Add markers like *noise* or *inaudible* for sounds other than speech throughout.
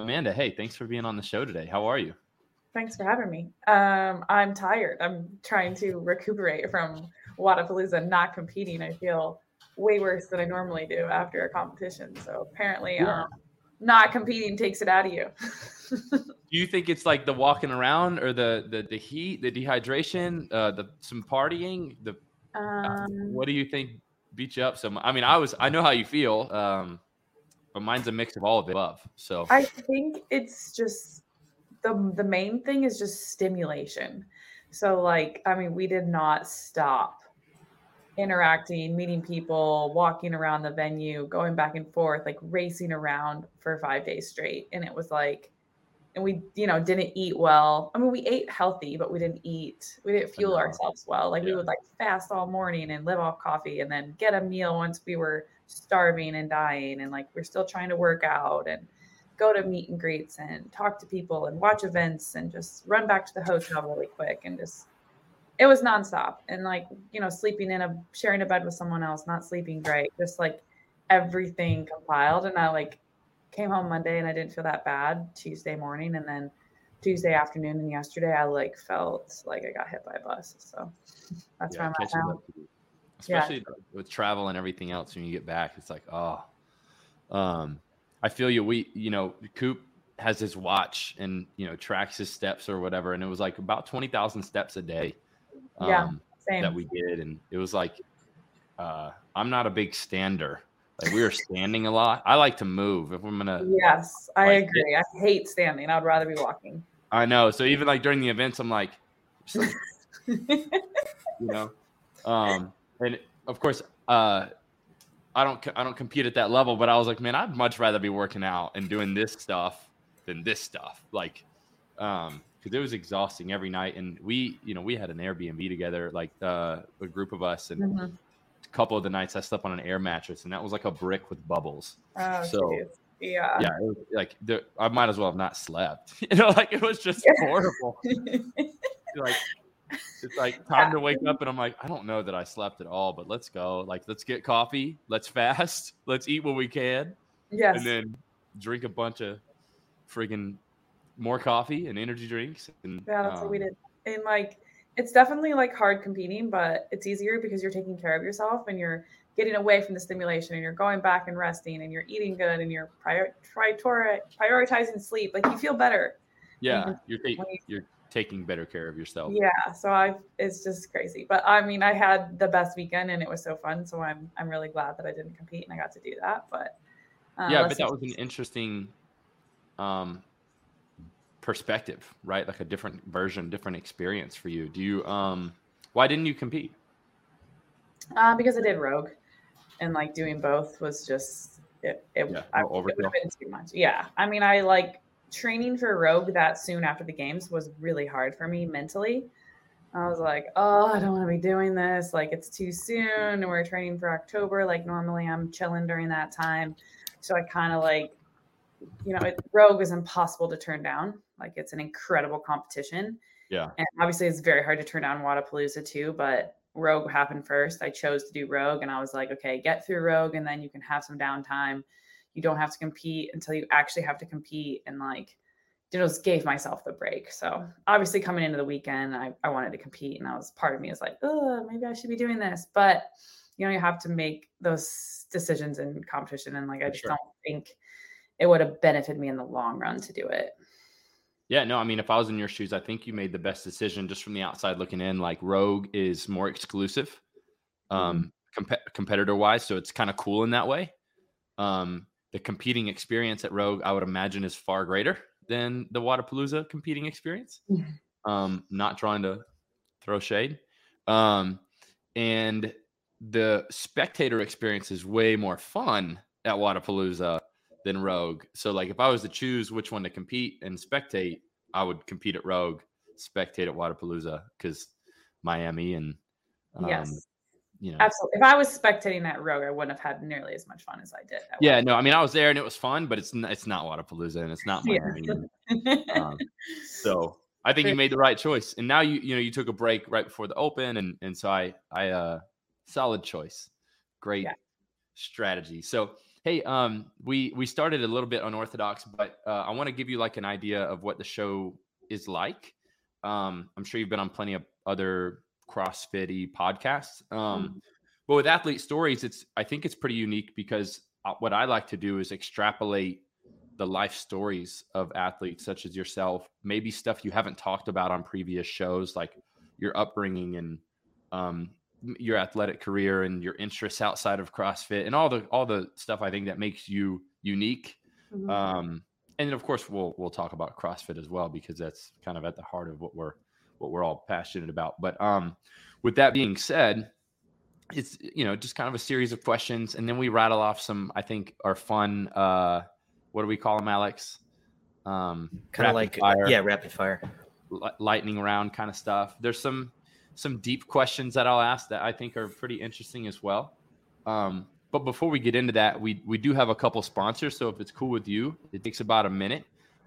Amanda, hey, thanks for being on the show today. How are you? Thanks for having me. Um, I'm tired. I'm trying to recuperate from Wodapalooza not competing. I feel way worse than I normally do after a competition. So apparently, yeah. um, not competing takes it out of you. *laughs* do you think it's like the walking around or the the, the heat, the dehydration, uh, the some partying? The um, what do you think beat you up so much? I mean, I was I know how you feel, um, but mine's a mix of all of the above. So I think it's just the the main thing is just stimulation. So like, I mean, we did not stop interacting, meeting people, walking around the venue, going back and forth, like racing around for five days straight. And it was like, and we, you know, didn't eat well. I mean, we ate healthy, but we didn't eat, we didn't fuel ourselves well. Like yeah. we would like fast all morning and live off coffee and then get a meal once we were starving and dying. And like we're still trying to work out and go to meet and greets and talk to people and watch events and just run back to the hotel really quick and just it was nonstop. And like you know sleeping in a sharing a bed with someone else not sleeping great just like everything compiled. And i like came home monday and i didn't feel that bad tuesday morning. And then tuesday afternoon and yesterday i like felt like i got hit by a bus. So that's yeah, where i'm at now especially yeah. with travel and everything else when you get back it's like oh um i feel you we you know coop has his watch and you know tracks his steps or whatever and it was like about 20,000 steps a day um, yeah, same. that we did, and it was like uh, I'm not a big stander. Like we were standing a lot. I like to move. If I'm gonna, yes, I agree. I hate standing. I'd rather be walking. I know. So even like during the events, I'm like, like *laughs* you know, um, and of course, uh, I don't I don't compete at that level, but I was like, man, I'd much rather be working out and doing this stuff than this stuff. Like, um, because it was exhausting every night. And we, you know, we had an Airbnb together, like uh, a group of us, and mm-hmm. a couple of the nights I slept on an air mattress, and that was like a brick with bubbles. Oh, so. Geez. Yeah, yeah, was, like the, I might as well have not slept. *laughs* You know, like it was just horrible. *laughs* like it's like *laughs* time yeah. to wake up, and I'm like, I don't know that I slept at all, but let's go. Like, let's get coffee, let's fast, *laughs* let's eat what we can, yes, and then drink a bunch of friggin' more coffee and energy drinks. And, yeah, that's um, what we um, did. And like, it's definitely like hard competing, but it's easier because you're taking care of yourself and you're getting away from the stimulation and you're going back and resting and you're eating good and you're prior- prior- prioritizing sleep. Like you feel better. Yeah, you're you're taking better care of yourself. Yeah, so I it's just crazy. But I mean, I had the best weekend and it was so fun. So I'm I'm really glad that I didn't compete and I got to do that. But uh, yeah, but that was an interesting um perspective, right? Like a different version, different experience for you. Do you um why didn't you compete? Uh, because I did Rogue and like doing both was just it it, yeah, I, it would have been too much. Yeah. I mean I like training for Rogue that soon after the games was really hard for me mentally. I was like, oh, I don't want to be doing this. Like, it's too soon. We're training for October. Like, normally I'm chilling during that time. So I kind of like, you know, it, Rogue is impossible to turn down. Like it's an incredible competition. Yeah. And obviously it's very hard to turn down Wodapalooza too, but Rogue happened first. I chose to do Rogue and I was like, okay, get through Rogue and then you can have some downtime. You don't have to compete until you actually have to compete and like just gave myself the break. So obviously coming into the weekend, I, I wanted to compete and I was part of me is like, oh, maybe I should be doing this. But you know, you have to make those decisions in competition. And like I just sure. don't think it would have benefited me in the long run to do it. Yeah, no, I mean, if I was in your shoes, I think you made the best decision just from the outside looking in. Like Rogue is more exclusive, um, mm-hmm. comp- competitor wise, so it's kind of cool in that way. Um, the competing experience at Rogue, I would imagine, is far greater than the Wodapalooza competing experience. Um, not trying to throw shade, um, and the spectator experience is way more fun at Wodapalooza than Rogue. So like if I was to choose which one to compete and spectate, I would compete at Rogue, spectate at Wodapalooza because Miami and um, yes. You know. Absolutely. If I was spectating that Rogue, I wouldn't have had nearly as much fun as I did. Yeah, no, I mean, I was there and it was fun, but it's it's not Wodapalooza and it's not Miami. Yeah. *laughs* um, so I think you made the right choice. And now you you know you took a break right before the Open, and and so I I uh solid choice, great yeah. strategy. So Hey, um, we we started a little bit unorthodox, but uh, I want to give you like an idea of what the show is like. Um, I'm sure you've been on plenty of other CrossFitty podcasts, um, mm-hmm. but with athlete stories, it's I think it's pretty unique because uh, what I like to do is extrapolate the life stories of athletes such as yourself, maybe stuff you haven't talked about on previous shows, like your upbringing and um, your athletic career and your interests outside of CrossFit and all the all the stuff I think that makes you unique. Mm-hmm. Um, and of course, we'll we'll talk about CrossFit as well because that's kind of at the heart of what we're what we're all passionate about. But um, with that being said, it's you know just kind of a series of questions, and then we rattle off some I think are fun. Uh, what do we call them, Alex? Um, kind of like fire, yeah, rapid fire, lightning round kind of stuff. There's some some deep questions that I'll ask that I think are pretty interesting as well. Um, but before we get into that, we we do have a couple sponsors. So if it's cool with you, it takes about a minute,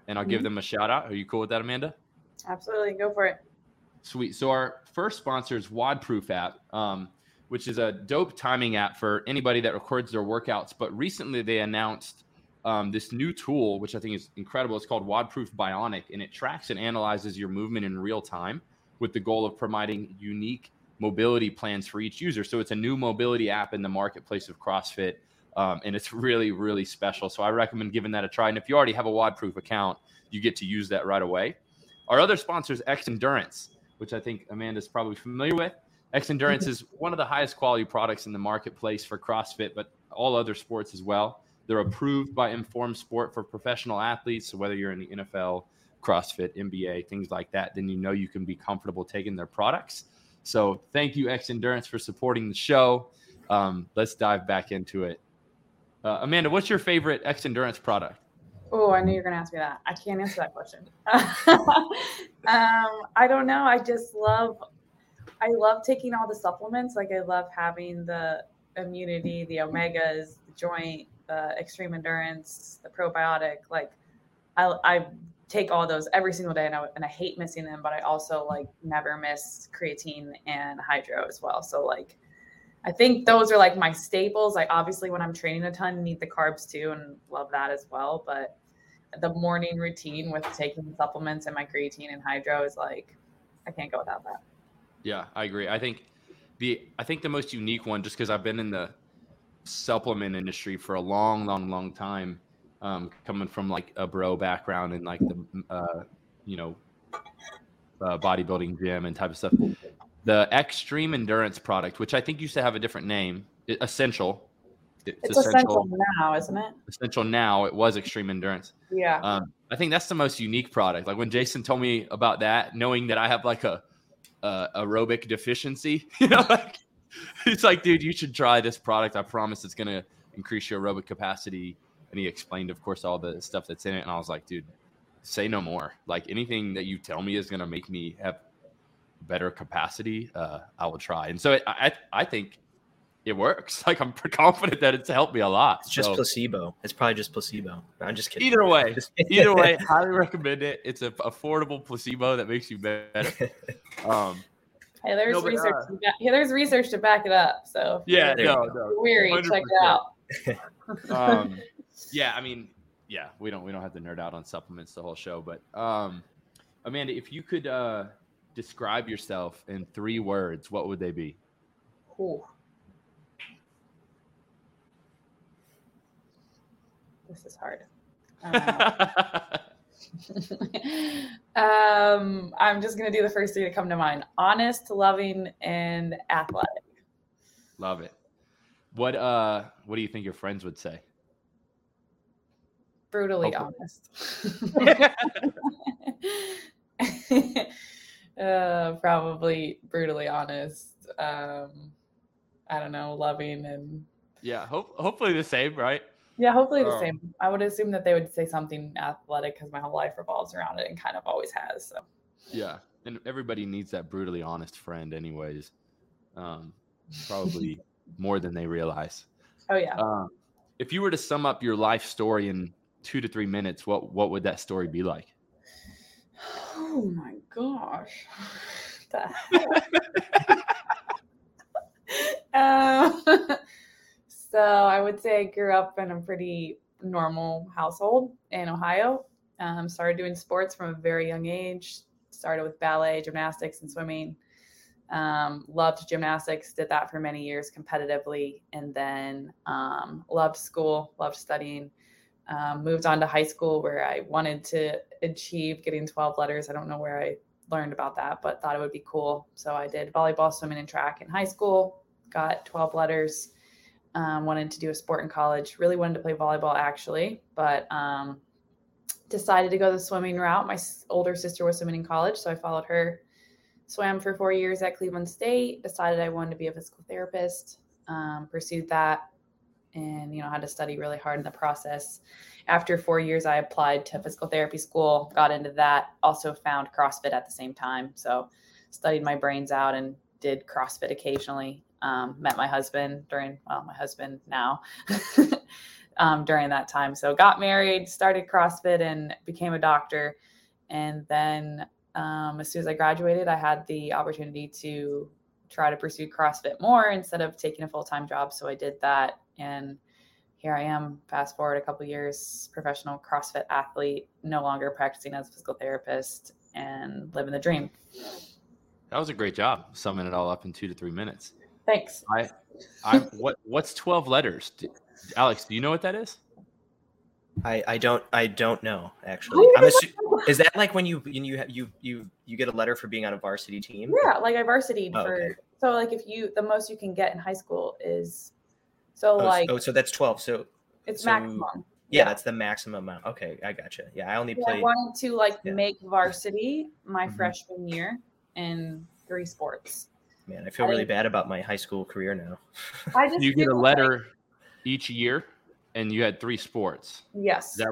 and I'll mm-hmm. give them a shout out. Are you cool with that, Amanda? Absolutely, go for it. Sweet. So our first sponsor is WODProof app, um, which is a dope timing app for anybody that records their workouts. But recently they announced um, this new tool, which I think is incredible. It's called WODProof Bionic, and it tracks and analyzes your movement in real time with the goal of providing unique mobility plans for each user. So it's a new mobility app in the marketplace of CrossFit. Um, and it's *laughs* really, really special. So I recommend giving that a try. And if you already have a WODProof account, you get to use that right away. Our other sponsor is Xendurance, which I think Amanda's probably familiar with. Xendurance is one of the highest quality products in the marketplace for CrossFit, but all other sports as well. They're approved by Informed Sport for professional athletes. So whether you're in the NFL, CrossFit, NBA, things like that, then you know you can be comfortable taking their products. So thank you, Xendurance, for supporting the show. Um, let's dive back into it. Uh, Amanda, what's your favorite Xendurance product? Oh, I knew you were going to ask me that. I can't answer that question. *laughs* um, I don't know. I just love, I love taking all the supplements. Like I love having the immunity, the omegas, the joint, the extreme endurance, the probiotic. Like I, I take all those every single day and I, and I hate missing them, but I also like never miss creatine and hydro as well. So like, I think those are like my staples. I obviously, when I'm training a ton, need the carbs too and love that as well. But the morning routine with taking supplements and my creatine and hydro is like, I can't go without that. Yeah, I agree. I think the, I think the most unique one, just because I've been in the supplement industry for a long, long, long time, um, coming from like a bro background and like the uh, you know uh, bodybuilding gym and type of stuff. The extreme endurance product, which I think used to have a different name, essential. It's, it's essential, essential, now, isn't it? Essential now. It was extreme endurance. Yeah. Um, I think that's the most unique product. Like when Jason told me about that, knowing that I have like a, a aerobic deficiency, *laughs* you know, like it's like, dude, you should try this product. I promise it's gonna increase your aerobic capacity and he explained, of course, all the stuff that's in it. And I was like, dude, say no more. Like anything that you tell me is going to make me have better capacity, uh, I will try. And so it, I, I think it works. *laughs* Like I'm pretty confident that it's helped me a lot. It's just so, placebo. It's probably just placebo. I'm just kidding. Either way, *laughs* either way, *laughs* highly recommend it. It's an affordable placebo that makes you better. Um, hey, there's no, but, research. Uh, back, yeah, there's research to back it up. So yeah, no, no, weary, 100%. check it out. um, yeah, I mean, yeah, we don't we don't have to nerd out on supplements the whole show, but um, Amanda, if you could uh, describe yourself in three words, what would they be? Ooh. This is hard. Um, *laughs* um, I'm just gonna do the first three to come to mind: honest, loving, and athletic. Love it. What uh, what do you think your friends would say? brutally honest. *laughs* *laughs* uh, probably brutally honest. Um, I don't know, loving and yeah, hope, hopefully the same, right? Yeah, hopefully the um, same. I would assume that they would say something athletic because my whole life revolves around it and kind of always has. So yeah, and everybody needs that brutally honest friend, anyways. Um, probably *laughs* more than they realize. Oh yeah. Uh, if you were to sum up your life story in two to three minutes, what what would that story be like? Oh my gosh. *sighs* *laughs* *laughs* um, So I would say I grew up in a pretty normal household in Ohio. Um, started doing sports from a very young age. Started with ballet, gymnastics, and swimming. Um, loved gymnastics, did that for many years competitively, and then um, loved school, loved studying. Um, moved on to high school where I wanted to achieve getting 12 letters. I don't know where I learned about that, but thought it would be cool. So I did volleyball, swimming, and track in high school, got 12 letters. Um, wanted to do a sport in college. Really wanted to play volleyball actually, but um, decided to go the swimming route. My older sister was swimming in college, so I followed her. Swam for four years at Cleveland State. Decided I wanted to be a physical therapist. Um, pursued that, and you know had to study really hard in the process. After four years, I applied to physical therapy school. Got into that. Also found CrossFit at the same time. So studied my brains out and did CrossFit occasionally. Um, met my husband during well, my husband now. *laughs* um, during that time. So got married, started CrossFit, and became a doctor. And then um, as soon as I graduated, I had the opportunity to try to pursue CrossFit more instead of taking a full time job. So I did that, and here I am. Fast forward a couple years, professional CrossFit athlete, no longer practicing as a physical therapist, and living the dream. That was a great job, summing it all up in two to three minutes. Thanks. I, I what what's twelve letters? Alex, do you know what that is? I, I don't I don't know actually. I'm assu- is that like when you you you you you get a letter for being on a varsity team? Yeah, like I varsity oh, for okay. so like if you the most you can get in high school is so oh, like oh so that's twelve so it's so, maximum. Yeah, yeah, that's the maximum amount. Okay, I gotcha. Yeah, I only yeah, played. I wanted to like yeah. make varsity my mm-hmm. freshman year in three sports. Man, I feel I really bad about my high school career now. I *laughs* just you get a letter like, each year, and you had three sports. Yes. That,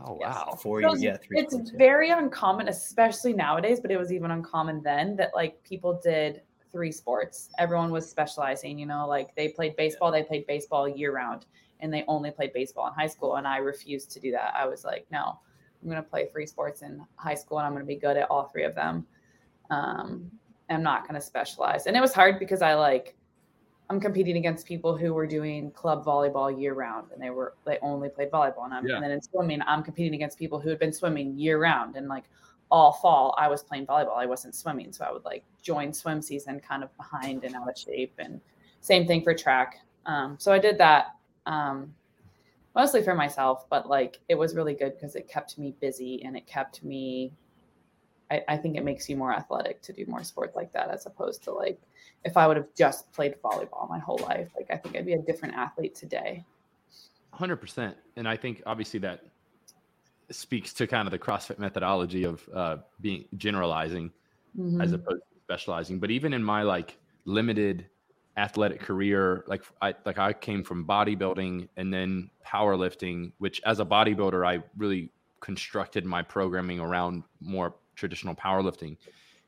oh yes. wow, four years. Yeah, three. It's sports, very yeah. uncommon, especially nowadays, but it was even uncommon then that like people did three sports. Everyone was specializing. You know, like they played baseball. They played baseball year round, and they only played baseball in high school. And I refused to do that. I was like, no, I'm going to play three sports in high school, and I'm going to be good at all three of them. Um, I'm not going to specialize. And it was hard because I like I'm competing against people who were doing club volleyball year round and they were they only played volleyball. And, I'm, yeah. and then in swimming I'm competing against people who had been swimming year round and like all fall I was playing volleyball. I wasn't swimming. So I would like join swim season kind of behind and out of shape and same thing for track. Um, so I did that um, mostly for myself but like it was really good because it kept me busy and it kept me I, I think it makes you more athletic to do more sports like that as opposed to like if I would have just played volleyball my whole life. Like I think I'd be a different athlete today. 100%. And I think obviously that speaks to kind of the CrossFit methodology of uh, being generalizing mm-hmm. as opposed to specializing. But even in my like limited athletic career, like I like I came from bodybuilding and then powerlifting, which as a bodybuilder I really constructed my programming around more traditional powerlifting.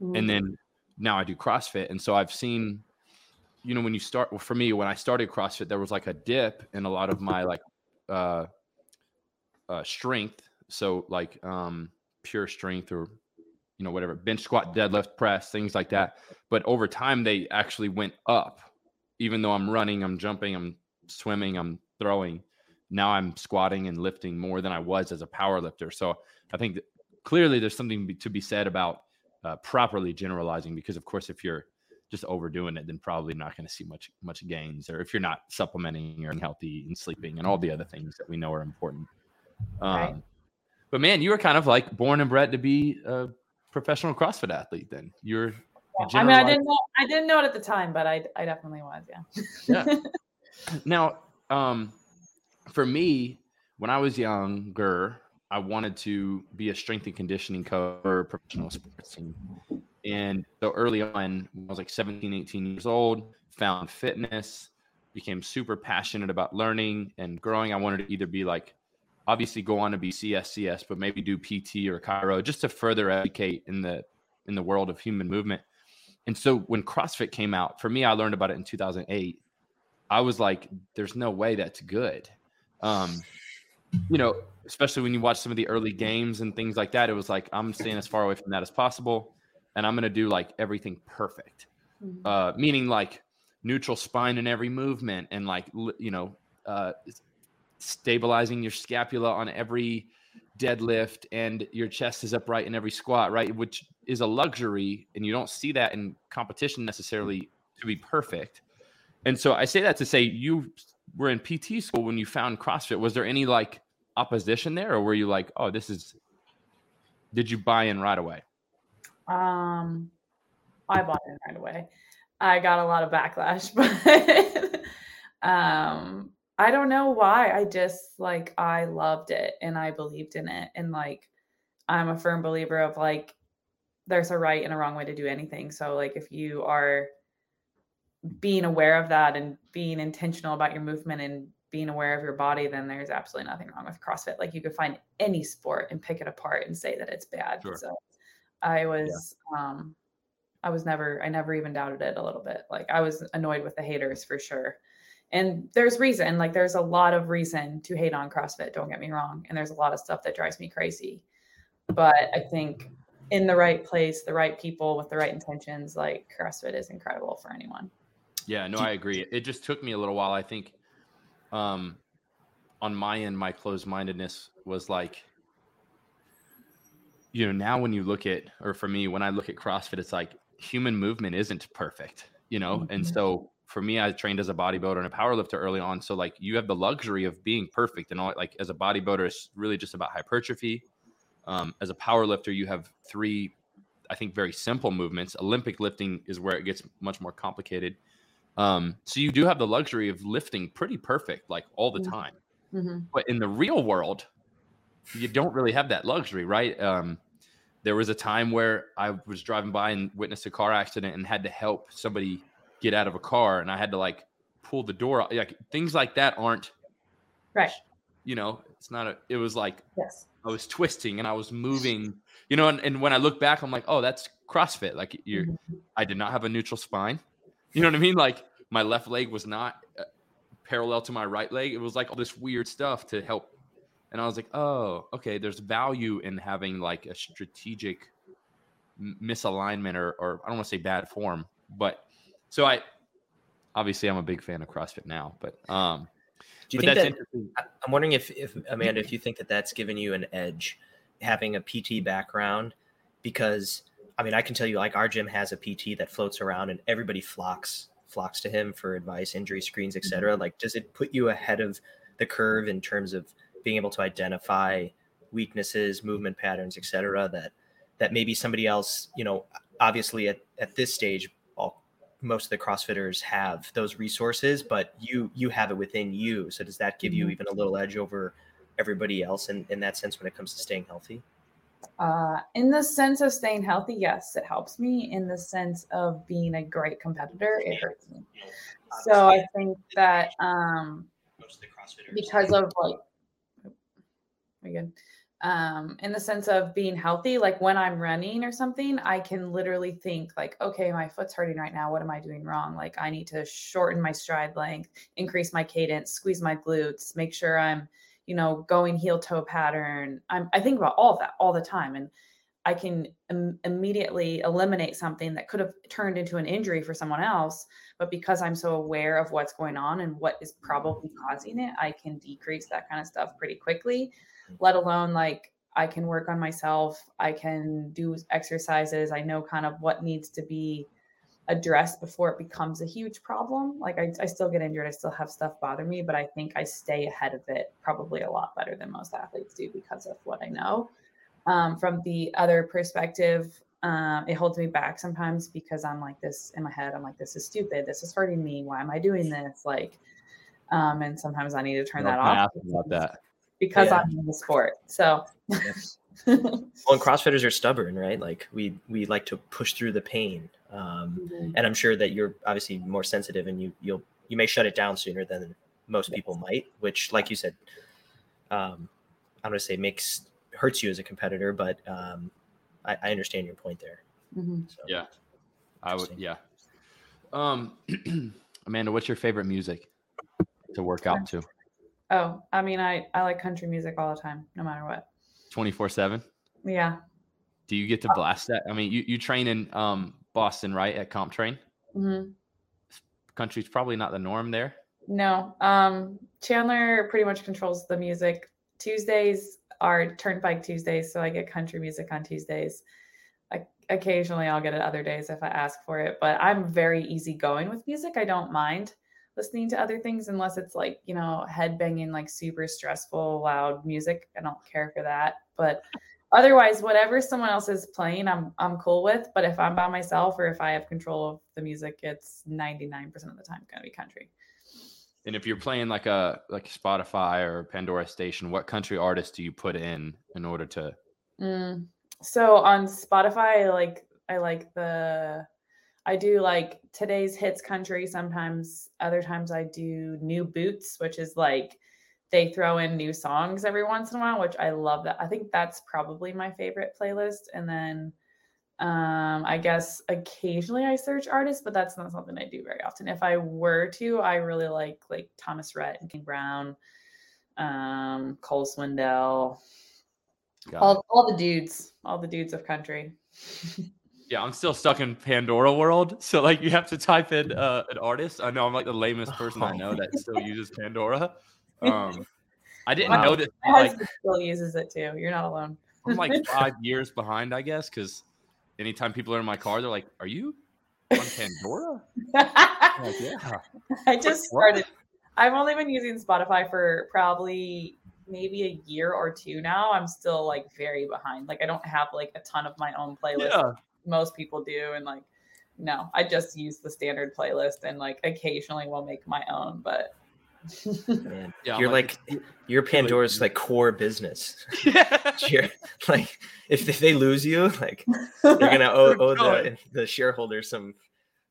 Mm-hmm. And then now I do CrossFit. And so I've seen, you know, when you start well, for me, when I started CrossFit, there was like a dip in a lot of my like *laughs* uh, uh strength. So like um pure strength or you know, whatever, bench squat, deadlift, press, things like that. But over time they actually went up. Even though I'm running, I'm jumping, I'm swimming, I'm throwing. Now I'm squatting and lifting more than I was as a power lifter. So I think clearly there's something to be said about uh, properly generalizing because of course if you're just overdoing it then probably not going to see much much gains or if you're not supplementing or healthy and sleeping and all the other things that we know are important. Um, right. but man you were kind of like born and bred to be a professional crossfit athlete then. You're yeah, i mean i didn't know i didn't know it at the time but i i definitely was yeah. Yeah. *laughs* Now um for me when i was younger I wanted to be a strength and conditioning coach for professional sports team. And so early on, I was like 17, 18 years old, found fitness, became super passionate about learning and growing. I wanted to either be like, obviously go on to be CSCS, but maybe do PT or chiro just to further educate in the in the world of human movement. And so when CrossFit came out, for me, I learned about it in 2008. I was like, there's no way that's good. Um, you know, especially when you watch some of the early games and things like that, it was like I'm staying as far away from that as possible, and I'm gonna do like everything perfect, mm-hmm. uh, meaning like neutral spine in every movement and like you know uh, stabilizing your scapula on every deadlift and your chest is upright in every squat, right? Which is a luxury, and you don't see that in competition necessarily to be perfect. And so I say that to say you were in PT school when you found CrossFit. Was there any like opposition there, or were you like, oh, this is? Did you buy in right away? Um, I bought in right away. I got a lot of backlash, *laughs* but um, I don't know why. I just like I loved it and I believed in it, and like I'm a firm believer of like there's a right and a wrong way to do anything. So like if you are being aware of that and being intentional about your movement and being aware of your body, then there's absolutely nothing wrong with CrossFit. Like you could find any sport and pick it apart and say that it's bad. Sure. So I was yeah. um I was never I never even doubted it a little bit. Like I was annoyed with the haters for sure. And there's reason, like there's a lot of reason to hate on CrossFit, don't get me wrong. And there's a lot of stuff that drives me crazy. But I think in the right place, the right people with the right intentions, like CrossFit is incredible for anyone. Yeah, no, I agree. It just took me a little while. I think um on my end, my closed mindedness was like, you know, now when you look at, or for me, when I look at CrossFit, it's like human movement isn't perfect, you know? Mm-hmm. And so for me, I trained as a bodybuilder and a powerlifter early on. So like you have the luxury of being perfect and all like as a bodybuilder, it's really just about hypertrophy. Um, as a powerlifter, you have three, I think, very simple movements. Olympic lifting is where it gets much more complicated. Um, so you do have the luxury of lifting pretty perfect, like all the mm-hmm. time. Mm-hmm. But in the real world, you don't really have that luxury, right? Um, there was a time where I was driving by and witnessed a car accident and had to help somebody get out of a car, and I had to like pull the door. Like things like that aren't right. You know, it's not a. It was like yes, I was twisting and I was *laughs* moving. You know, and, and when I look back, I'm like, oh, that's CrossFit. Like you, mm-hmm. I did not have a neutral spine. You know what I mean? Like my left leg was not uh, parallel to my right leg. It was like all this weird stuff to help. And I was like, oh, okay, there's value in having like a strategic misalignment or, or I don't want to say bad form, but so I obviously I'm a big fan of CrossFit now, but um, do you think that I'm wondering if, if Amanda, if you think that that's given you an edge having a PT background because I mean, I can tell you like our gym has a PT that floats around and everybody flocks flocks to him for advice, injury screens, etc. Mm-hmm. Like, does it put you ahead of the curve in terms of being able to identify weaknesses, movement patterns, etc. That that maybe somebody else, you know, obviously at, at this stage, all, most of the CrossFitters have those resources, but you you have it within you. So does that give you mm-hmm. even a little edge over everybody else in, in that sense when it comes to staying healthy? Uh, in the sense of staying healthy, yes, it helps me. In the sense of being a great competitor, it hurts me. So I think that um, because of like, again, um, in the sense of being healthy, like when I'm running or something, I can literally think like, okay, my foot's hurting right now. What am I doing wrong? Like I need to shorten my stride length, increase my cadence, squeeze my glutes, make sure I'm you know, going heel toe pattern. I'm, I think about all of that all the time. And I can Im- immediately eliminate something that could have turned into an injury for someone else. But because I'm so aware of what's going on and what is mm-hmm. probably causing it, I can decrease that kind of stuff pretty quickly, mm-hmm. let alone like I can work on myself. I can do exercises. I know kind of what needs to be addressed before it becomes a huge problem. Like I, I still get injured, I still have stuff bother me, but I think I stay ahead of it probably a lot better than most athletes do because of what I know. Um, from the other perspective, um, it holds me back sometimes because I'm like this in my head. I'm like, this is stupid. This is hurting me. Why am I doing this? Like, um, and sometimes I need to turn that off. About that. Because yeah. I'm in the sport. So. *laughs* well, and CrossFitters are stubborn, right? Like we we like to push through the pain, um, mm-hmm. and I'm sure that you're obviously more sensitive, and you you'll you may shut it down sooner than most yes. people might. Which, like you said, um, I'm gonna say makes hurts you as a competitor, but um, I, I understand your point there. Mm-hmm. So, yeah, I would. Yeah. Um, *clears throat* Amanda, what's your favorite music to work out to? Oh, I mean, I I like country music all the time, no matter what. 24 7? Yeah. Do you get to blast that? I mean, you, you train in um, Boston, right? At CompTrain? Mm-hmm. Country's probably not the norm there. No. Um, Chandler pretty much controls the music. Tuesdays are Turnpike Tuesdays, so I get country music on Tuesdays. I, occasionally, I'll get it other days if I ask for it, but I'm very easygoing with music. I don't mind listening to other things unless it's like you know head banging like super stressful loud music. I don't care for that, but otherwise whatever someone else is playing i'm i'm cool with but if i'm by myself or if i have control of the music it's 99% of the time going to be country and if you're playing like a like Spotify or Pandora station, what country artist do you put in in order to? Mm. So on Spotify, I like I like the I do like today's hits country. Sometimes other times I do new boots, which is like they throw in new songs every once in a while, which I love that. I think that's probably my favorite playlist. And then um, I guess occasionally I search artists, but that's not something I do very often. If I were to, I really like like Thomas Rhett and Kane Brown, um, Cole Swindell, all, all the dudes, all the dudes of country. *laughs* yeah, I'm still stuck in Pandora world. *laughs* So like you have to type in uh, an artist. I know I'm like the lamest person I know *laughs* that still uses Pandora. Um, I didn't wow. know that. My like, still uses it too. You're not alone. I'm like *laughs* five years behind, I guess, because anytime people are in my car, they're like, "Are you on Pandora?" like, yeah. I just started. I've only been using Spotify for probably maybe a year or two now. I'm still like very behind. Like I don't have like a ton of my own playlists. Yeah. Most people do, and like no, I just use the standard playlist and like occasionally will make my own, but Man, yeah, you're like, like your Pandora's like core business. *laughs* *laughs* Yeah. like if, if they lose you, like you're gonna *laughs* owe, owe the, the shareholders some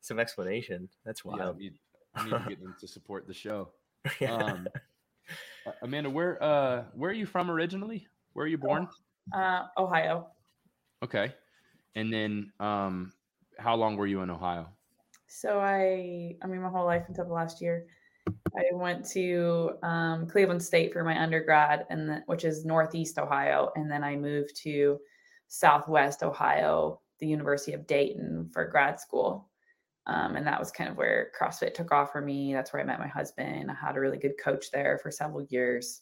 some explanation. That's wild. Yeah, you, need to get them to support the show. Um, Amanda, where uh where are you from originally? Where are you born? Uh, Ohio. Okay, and then um, how long were you in Ohio? So I, I mean, my whole life until the last year. I went to um, Cleveland State for my undergrad, and which is Northeast Ohio, and then I moved to Southwest Ohio, the University of Dayton, for grad school. Um, and that was kind of where CrossFit took off for me. That's where I met my husband. I had a really good coach there for several years,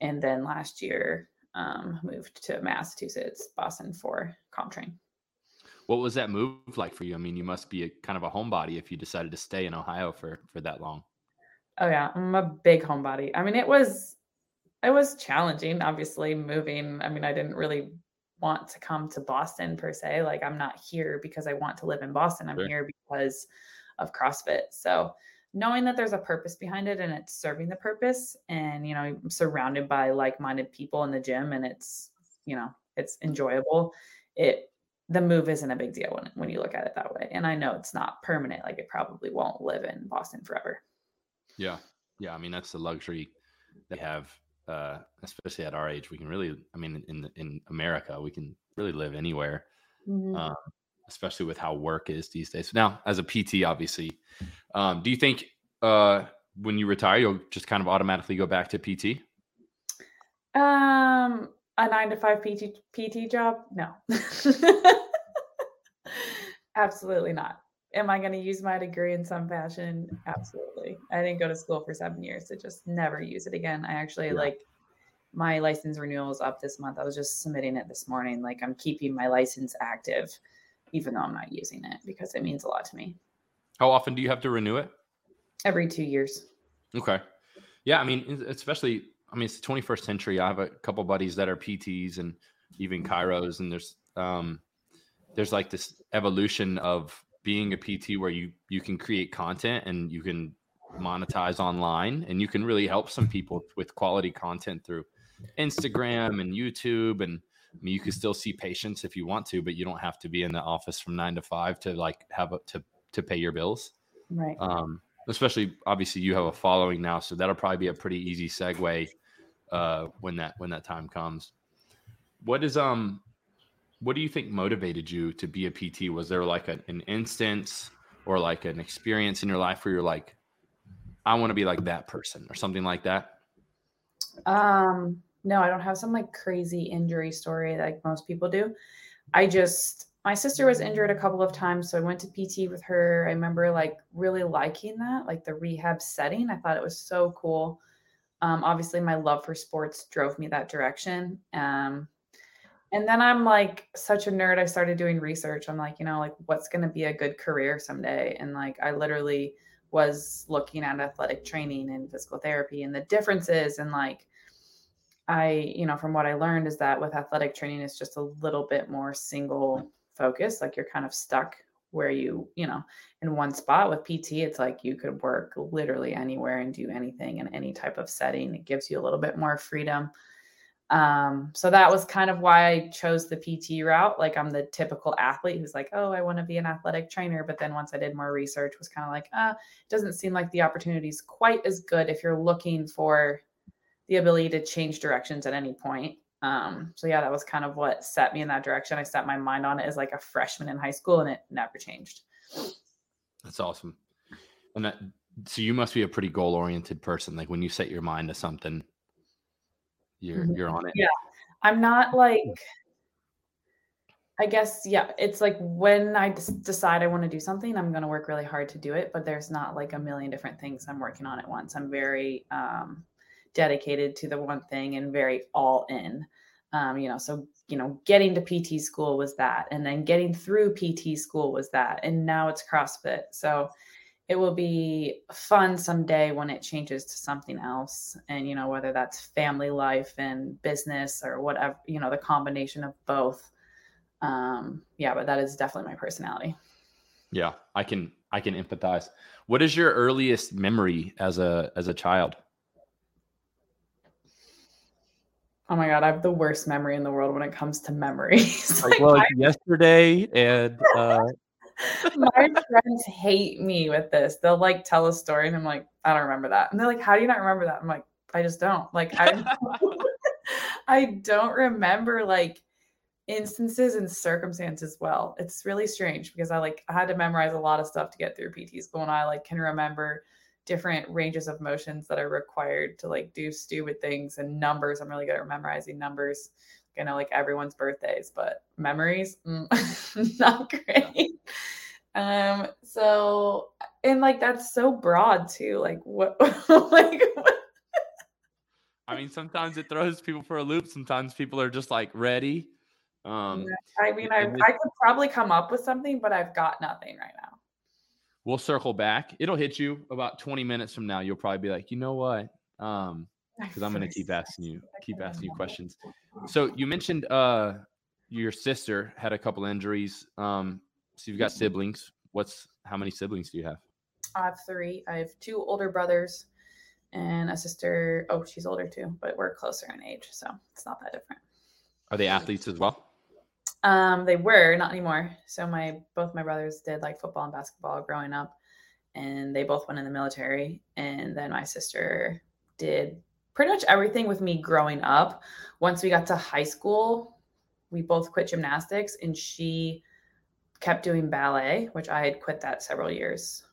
and then last year um, moved to Massachusetts, Boston for CompTrain. What was that move like for you? I mean, you must be a kind of a homebody if you decided to stay in Ohio for for that long. Oh yeah, I'm a big homebody. I mean, it was it was challenging, obviously, moving. I mean, I didn't really want to come to Boston per se. Like I'm not here because I want to live in Boston. I'm sure. here because of CrossFit. So knowing that there's a purpose behind it and it's serving the purpose and you know, I'm surrounded by like-minded people in the gym and it's, you know, it's enjoyable. It the move isn't a big deal when, when you look at it that way. And I know it's not permanent, like it probably won't live in Boston forever. Yeah. Yeah. I mean, that's the luxury they have, uh, especially at our age. We can really, I mean, in, in America, we can really live anywhere, mm-hmm. um, especially with how work is these days. Now, as a PT, obviously, um, do you think uh, when you retire, you'll just kind of automatically go back to PT? Um, a nine to five PT PT job? No, *laughs* absolutely not am I going to use my degree in some fashion? Absolutely. I didn't go to school for seven years to just never use it again. I actually yeah. like my license renewal is up this month. I was just submitting it this morning. Like I'm keeping my license active, even though I'm not using it because it means a lot to me. How often do you have to renew it? Every two years. Okay. Yeah. I mean, especially, I mean, it's the 21st century. I have a couple buddies that are PTs and even chiros, and there's, um, there's like this evolution of being a PT where you you can create content and you can monetize online and you can really help some people *laughs* with quality content through Instagram and YouTube and I mean, you can still see patients if you want to, but you don't have to be in the office from nine to five to like have a, to to pay your bills. Right. Um, especially obviously you have a following now, so that'll probably be a pretty easy segue uh, when that when that time comes. What is um what do you think motivated you to be a PT? Was there like a, an instance or like an experience in your life where you're like, I want to be like that person or something like that? Um, no, I don't have some like crazy injury story like most people do. I just my sister was injured a couple of times, so I went to PT with her. I remember like really liking that, like the rehab setting. I thought it was so cool. Um, obviously, my love for sports drove me that direction. Um, and then I'm like such a nerd. I started doing research. I'm like, you know, like what's going to be a good career someday? And like, I literally was looking at athletic training and physical therapy and the differences. And like, I, you know, from what I learned is that with athletic training, it's just a little bit more single focus. Like you're kind of stuck where you, you know, in one spot with PT, it's like you could work literally anywhere and do anything in any type of setting. It gives you a little bit more freedom. Um, so that was kind of why I chose the PT route. Like I'm the typical athlete who's like, oh, I want to be an athletic trainer. But then once I did more research, was kind of like, uh, it doesn't seem like the opportunity is quite as good if you're looking for the ability to change directions at any point. Um, so yeah, that was kind of what set me in that direction. I set my mind on it as like a freshman in high school and it never changed. That's awesome. And that, so you must be a pretty goal oriented person. Like when you set your mind to something, you're Mhm. you're on it. Yeah. I'm not like, I guess, yeah, it's like when I decide I want to do something, I'm going to work really hard to do it, but there's not like a million different things I'm working on at once. I'm very um, dedicated to the one thing and very all in. Um, you know, so, you know, getting to PT school was that, and then getting through PT school was that, and now it's CrossFit. So, it will be fun someday when it changes to something else and you know whether that's family life and business or whatever you know the combination of both um yeah but that is definitely my personality Yeah, I can I can empathize. What is your earliest memory as a as a child? Oh my god i have the worst memory in the world when it comes to memories. *laughs* Like, Like, well, my, yesterday and *laughs* uh, my friends hate me with this. They'll like tell a story and i'm like i don't remember that. And they're like how do you not remember that? I'm like i just don't. Like i *laughs* i don't remember like instances and circumstances well. It's really strange because I like I had to memorize a lot of stuff to get through PT school and I like can remember different ranges of motions that are required to like do stupid things and numbers. I'm really good at memorizing numbers. I know like everyone's birthdays, but memories mm, *laughs* not great. Um so and like that's so broad too. Like what *laughs* like what I mean, sometimes it throws people for a loop. Sometimes people are just like ready. Um, I mean, I, I could probably come up with something, but I've got nothing right now. We'll circle back. It'll hit you about 20 minutes from now. You'll probably be like, you know what? Um, because I'm gonna keep asking you, keep asking you questions. So you mentioned uh your sister had a couple injuries. Um, so you've got siblings. What's how many siblings do you have? I have three. I have two older brothers and a sister. Oh, she's older too, but we're closer in age, so it's not that different. Are they athletes as well? Um, they were not anymore. So my both my brothers did like football and basketball growing up, and they both went in the military. And then my sister did pretty much everything with me growing up. Once we got to high school, we both quit gymnastics, and she kept doing ballet, which I had quit that several years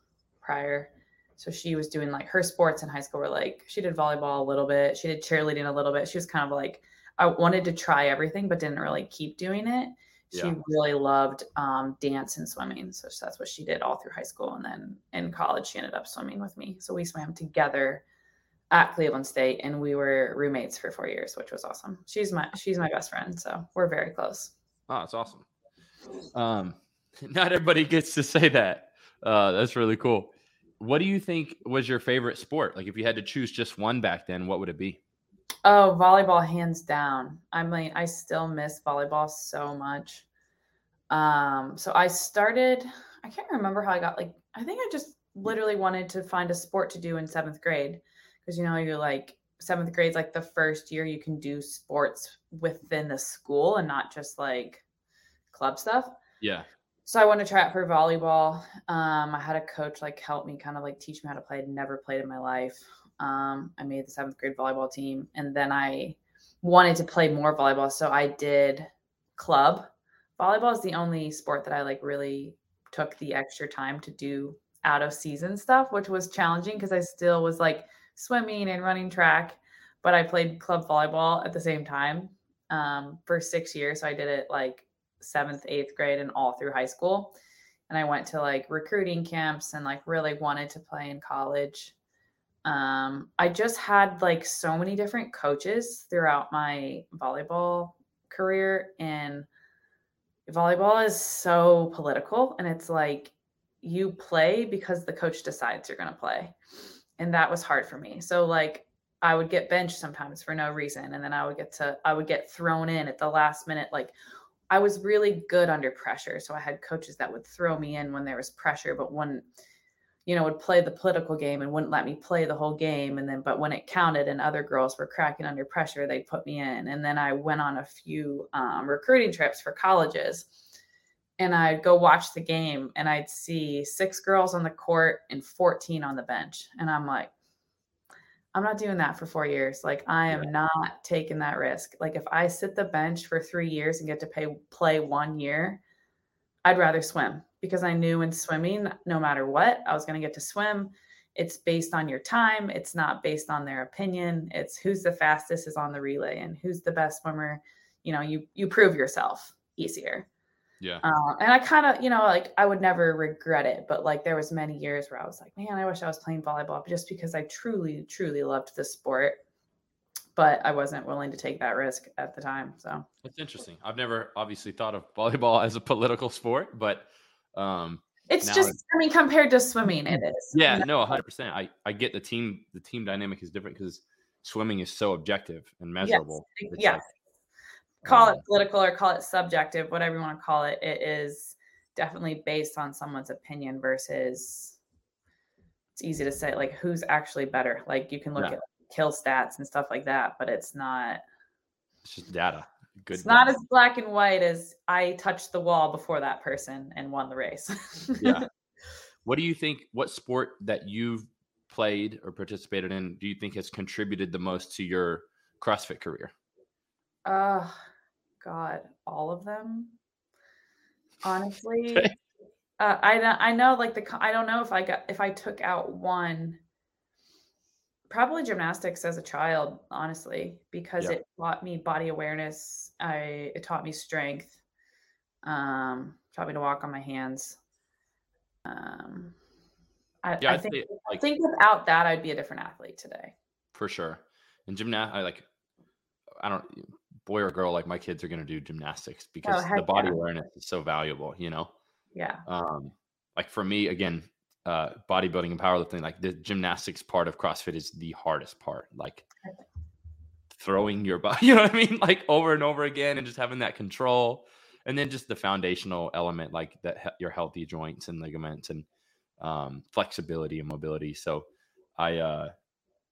prior. So she was doing like her sports in high school were like she did volleyball a little bit, she did cheerleading a little bit. She was kind of like I wanted to try everything, but didn't really keep doing it. She Yeah. really loved um, dance and swimming, so that's what she did all through high school. And then in college, she ended up swimming with me. So we swam together at Cleveland State, and we were roommates for four years, which was awesome. She's my she's my best friend, so we're very close. Oh, that's awesome. Um, *laughs* not everybody gets to say that. Uh, that's really cool. What do you think was your favorite sport? Like, if you had to choose just one back then, what would it be? Oh, volleyball, hands down. I mean, I still miss volleyball so much. Um, so I started, I can't remember how I got like, I think I just literally wanted to find a sport to do in seventh grade. Because you know, you're like seventh grade's like the first year you can do sports within the school and not just like club stuff. Yeah. So I wanted to try out for volleyball. Um, I had a coach like help me kind of like teach me how to play. I'd never played in my life. Um, I made the seventh grade volleyball team, and then I wanted to play more volleyball, so I did club. Volleyball is the only sport that I like really took the extra time to do out of season stuff, which was challenging because I still was like swimming and running track, but I played club volleyball at the same time um, for six years. So I did it like seventh, eighth grade, and all through high school. And I went to like recruiting camps and like really wanted to play in college. Um, I just had like so many different coaches throughout my volleyball career, and volleyball is so political, and it's like you play because the coach decides you're going to play. And that was hard for me. So, like, I would get benched sometimes for no reason. And then I would get to, I would get thrown in at the last minute. Like, I was really good under pressure. So I had coaches that would throw me in when there was pressure, but when, you know, would play the political game and wouldn't let me play the whole game. And then, but when it counted and other girls were cracking under pressure, they'd put me in. And then I went on a few um, recruiting trips for colleges and I'd go watch the game and I'd see six girls on the court and 14 on the bench. And I'm like, I'm not doing that for four years. Like, I am yeah. not taking that risk. Like, if I sit the bench for three years and get to pay, play one year, I'd rather swim because I knew in swimming, no matter what, I was going to get to swim. It's based on your time, it's not based on their opinion. It's who's the fastest is on the relay and who's the best swimmer. You know, you you prove yourself easier. Yeah. Uh, and I kind of, you know, like I would never regret it, but like there was many years where I was like, man, I wish I was playing volleyball just because I truly, truly loved the sport, but I wasn't willing to take that risk at the time. So it's interesting. I've never obviously thought of volleyball *laughs* as a political sport, but um, it's just, I mean, compared to swimming, it is. Yeah, you know? no, hundred percent. I I get the team. The team dynamic is different because swimming is so objective and measurable. Yes. yes. Like, call it political or call it subjective, whatever you want to call it, it is definitely based on someone's opinion versus it's easy to say like who's actually better. Like you can look yeah. at kill stats and stuff like that, but it's not it's just data. Good it's not as black and white as I touched the wall before that person and won the race. yeah. *laughs* What do you think what sport that you've played or participated in do you think has contributed the most to your CrossFit career? Uh God, all of them. Honestly, okay. *laughs* uh, I I know like the I don't know if I got if I took out one. Probably gymnastics as a child, honestly, because it taught me body awareness. I it taught me strength. Um, taught me to walk on my hands. Um, I, yeah, I, I think like, I think without that, I'd be a different athlete today. For sure. And gymnast, I like. I don't boy or girl, like my kids are going to do gymnastics oh, because oh, the body yeah. awareness is so valuable, you know? Yeah. Um, like for me, again, uh, bodybuilding and powerlifting, like the gymnastics part of CrossFit is the hardest part. Like throwing your body, *laughs* you know what I mean? Like over and over again and just having that control. And then just the foundational element, like that your healthy joints and ligaments and um, flexibility and mobility. So I, uh,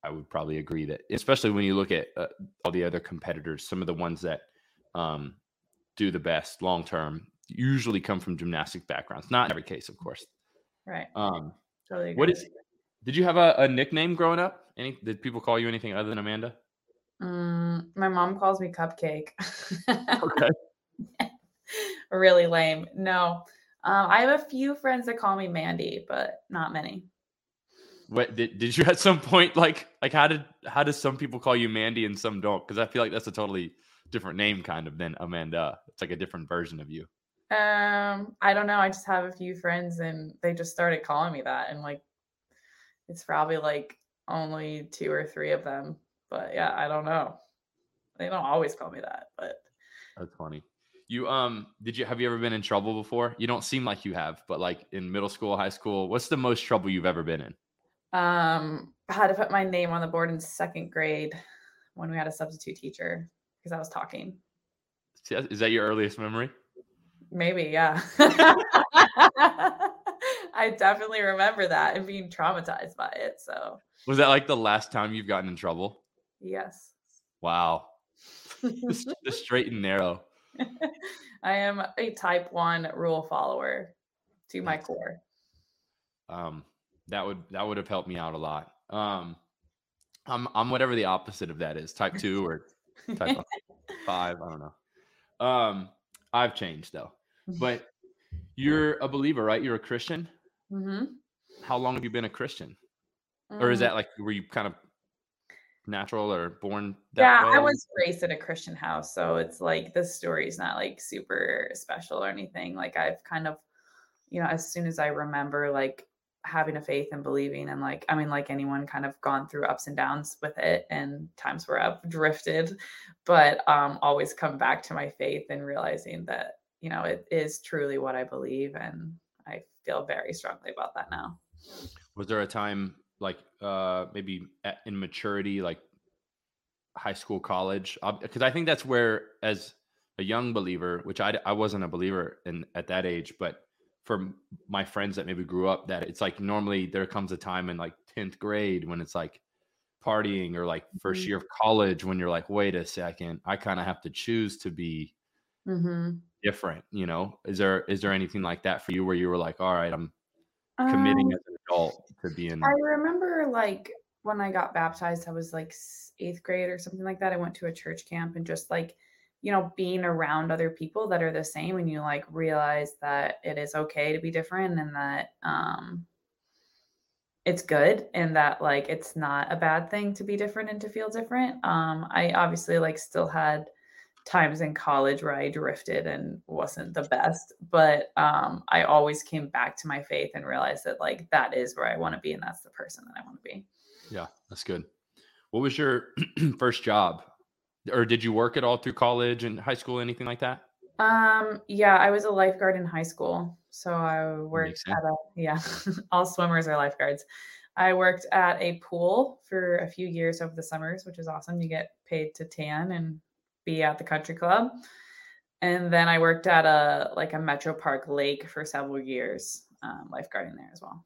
I would probably agree that, especially when you look at uh, all the other competitors, some of the ones that um, do the best long term usually come from gymnastic backgrounds. Not in every case, of course. Right. Um, totally what is? Did you have a, a, nickname growing up? Any? Did people call you anything other than Amanda? Mm, my mom calls me Cupcake. okay. *laughs* really lame. No, um, I have a few friends that call me Mandy, but not many. What did, did you *laughs* at some point like like how did how does some people call you Mandy and some don't? Because I feel like that's a totally different name kind of than Amanda. It's like a different version of you. Um, I don't know. I just have a few friends and they just started calling me that, and like it's probably like only two or three of them. But yeah, I don't know. They don't always call me that, but that's funny. You um did you have you ever been in trouble before? You don't seem like you have, but like in middle school, high school, what's the most trouble you've ever been in? um, I had to put my name on the board in second grade when we had a substitute teacher because I was talking. Is that your earliest memory? Maybe, yeah. *laughs* I definitely remember that and being traumatized by it. So, was that like the last time you've gotten in trouble? Yes. Wow. *laughs* *laughs* the straight and narrow. I am a type one rule follower to my core. Um, that would that would have helped me out a lot. Um, I'm I'm whatever the opposite of that is, type two or type five. I don't know. Um, I've changed though, but you're a believer, right? You're a Christian. Mm-hmm. How long have you been a Christian? Mm-hmm. Or is mm. that like were you kind of natural or born yeah way? i was raised in a christian house so it's like the story's not like super special or anything like i've kind of you know as soon as i remember like having a faith and believing and like i mean like anyone kind of gone through ups and downs with it and times where i've drifted but um always come back to my faith and realizing that you know it is truly what i believe and i feel very strongly about that now was there a time like uh maybe at, in maturity like high school college because i think that's where as a young believer which i i wasn't a believer in at that age but for my friends that maybe grew up that it's like normally there comes a time in like 10th grade when it's like partying or like 1st Mhm. year of college when you're like wait a second i kind of have to choose to be mm-hmm. Different you know is there is there anything like that for you where you were like all right i'm committing as an adult to being Um, I remember like when I got baptized, I was like eighth grade or something like that. I went to a church camp and just like, you know, being around other people that are the same and you like realize that it is okay to be different and that um it's good and that like it's not a bad thing to be different and to feel different. Um I obviously like still had times in college where I drifted and wasn't the best, but um, I always came back to my faith and realized that like that is where I want to be and that's the person that I want to be. Yeah, that's good. What was your *clears throat* first job? Or did you work at all through college and high school, anything like that? Um, yeah, I was a lifeguard in high school. So I worked at a yeah, *laughs* all swimmers are lifeguards. I worked at a pool for a few years over the summers, which is awesome. You get paid to tan and be at the country club. And then I worked at a like a Metro Park lake for several years, um, lifeguarding there as well.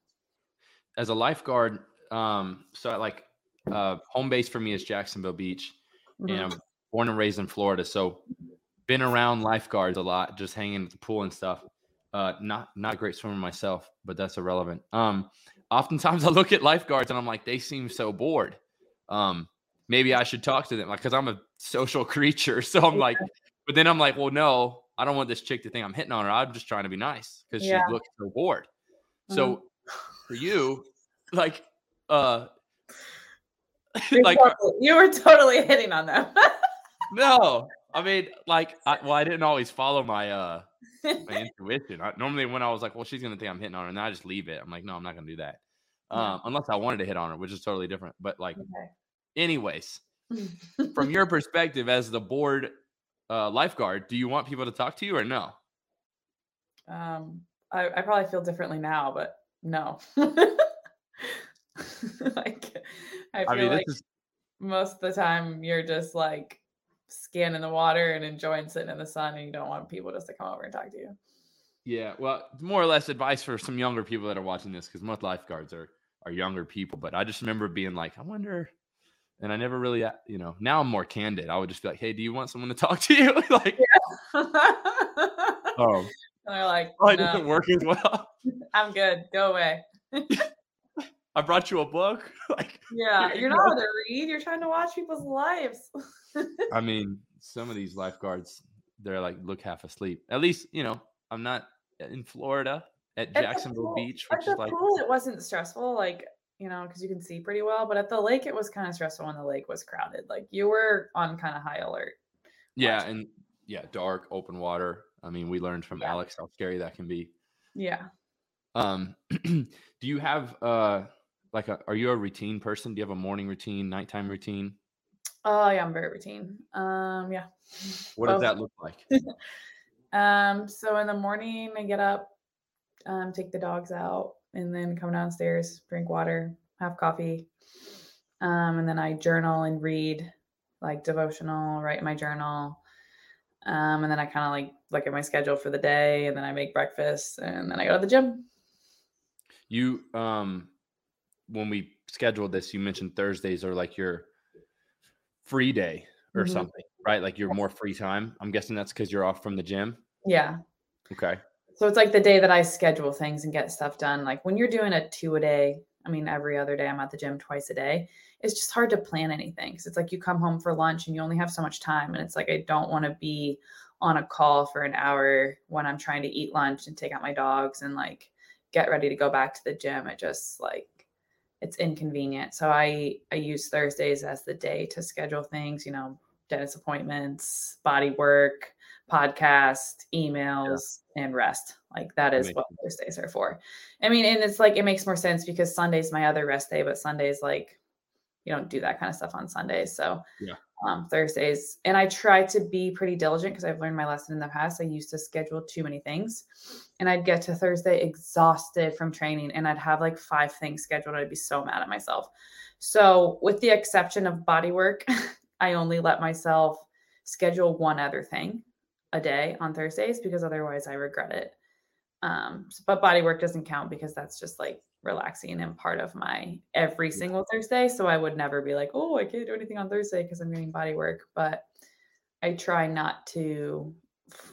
As a lifeguard, um, so I like uh home base for me is Jacksonville Beach. Mhm. And I'm born and raised in Florida. So been around lifeguards a lot, just hanging at the pool and stuff. Uh not not a great swimmer myself, but that's irrelevant. Um oftentimes *laughs* I look at lifeguards and I'm like, they seem so bored. Um maybe I should talk to them like because I'm a social *laughs* creature. So I'm like, but then I'm like, well, no, I don't want this chick to think I'm hitting on her. I'm just trying to be nice because Yeah. she looks so bored. So for you, like uh *laughs* You're like totally- you were totally hitting on them. no, I mean, like, I, well, I didn't always follow my uh my *laughs* intuition. I, normally, when I was like, well, she's gonna think I'm hitting on her, and I just leave it. I'm like, no, I'm not gonna do that. Yeah. Um, unless I wanted to hit on her, which is totally different. But like, okay. Anyways, from *laughs* your perspective as the bored uh, lifeguard, do you want people to talk to you or no? Um, I, I probably feel differently now, but no. *laughs* like, I feel I mean, like is most of the time you're just like scanning the water and enjoying sitting in the sun, and you don't want people just to come over and talk to you. yeah, well, more or less advice for some younger people that are watching this because most lifeguards are are younger people. But I just remember being like, I wonder. And I never really, you know, now I'm more candid. I would just be like, "Hey, do you want someone to *laughs* talk to you?" *laughs* like, and oh, *laughs* they're like, Oh, it no, doesn't work as well. I'm good. Go away. I brought you a book. like, Yeah, you you're not allowed to read. You're trying to watch people's lives. I mean, some of these lifeguards, they're like look half asleep. At least, you know, I'm not uh, in Florida at At Jacksonville Beach, At which the is like, pool, it wasn't stressful, like you know, because you can see pretty well. But at the lake, it was kind of stressful when the lake was crowded. Like you were on kind of high alert. yeah, watching. and yeah, dark, open water. I mean, we learned from Yeah. Alex how scary that can be. Yeah. Um, *clears throat* do you have uh like a are you a routine person? Do you have a morning routine, nighttime routine? Oh yeah, I'm very routine. Um, yeah. *laughs* What does that look like? *laughs* Um, so in the morning, I get up, um, take the dogs out, and then come downstairs, drink water, have coffee, um, and then I journal and read, like devotional, write my journal, um, and then I kind of like look at my schedule for the day, and then I make breakfast, and then I go to the gym. You um when we scheduled this, you mentioned Thursdays are like your free day or Mhm. something, right? Like your more free time. I'm guessing that's because you're off from the gym. Yeah. Okay. So it's like the day that I schedule things and get stuff done. Like when you're doing a two a day, I mean, every other day I'm at the gym twice a day. It's just hard to plan anything because it's like you come home for lunch and you only have so much time. And it's like, I don't want to be on a call for an hour when I'm trying to eat lunch and take out my dogs and like get ready to go back to the gym. It just like, it's inconvenient. So I I use Thursdays as the day to schedule things, you know, dentist appointments, body work, podcast, emails, yeah. and rest. Like that is what Thursdays are for. I mean, and it's like it makes more sense because Sunday's my other rest day, but Sunday's like you don't do that kind of stuff on Sundays. So yeah. Um, Thursdays, and I try to be pretty diligent because I've learned my lesson in the past. I used to schedule too many things, and I'd get to Thursday exhausted from training, and I'd have like five things scheduled. I'd be so mad at myself. So, with the exception of body work, *laughs* I only let myself schedule one other thing a day on Thursdays because otherwise I regret it. Um, but body work doesn't count because that's just like relaxing and part of my every single Thursday. So I would never be like, oh, I can't do anything on Thursday because I'm doing body work. But I try not to,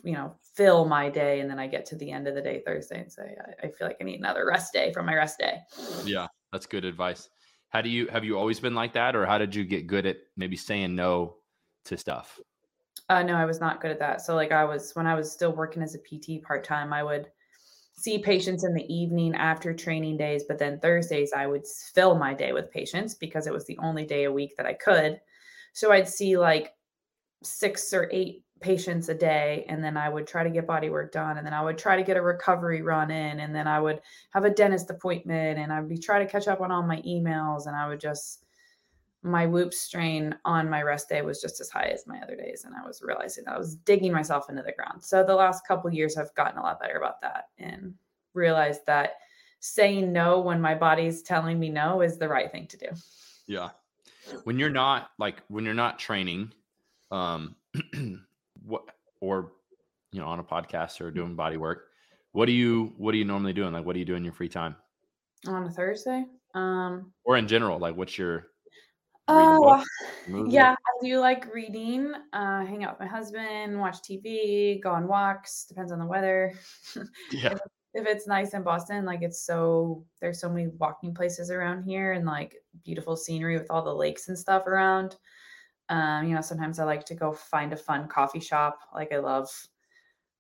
you know, fill my day and then I get to the end of the day Thursday and say, I, I feel like I need another rest day from my rest day. Yeah, that's good advice. How do you have you always been like that, or how did you get good at maybe saying no to stuff? Uh, no, I was not good at that. So like I was when I was still working as a PT part time, I would see patients in the evening after training days, but then Thursdays I would fill my day with patients because it was the only day a week that I could. So I'd see like six or eight patients a day and then I would try to get body work done and then I would try to get a recovery run in and then I would have a dentist appointment and I'd be trying to catch up on all my emails and I would just my whoop strain on my rest day was just as high as my other days and i was realizing i was digging myself into the ground. So the last couple years i've gotten a lot better about that and realized that saying no when my body's telling me no is the right thing to do. Yeah. When you're not like when you're not training um *clears throat* what or you know on a podcast or doing body work what do you what are you normally doing like what do you do in your free time? On a thursday? Um or in general like what's your Oh, yeah, I do like reading, uh, hang out with my husband, watch TV, go on walks, depends on the weather. *laughs* Yeah. if, if it's nice in Boston, like it's so there's so many walking places around here and like beautiful scenery with all the lakes and stuff around. Um, you know, sometimes I like to go find a fun coffee shop. Like I love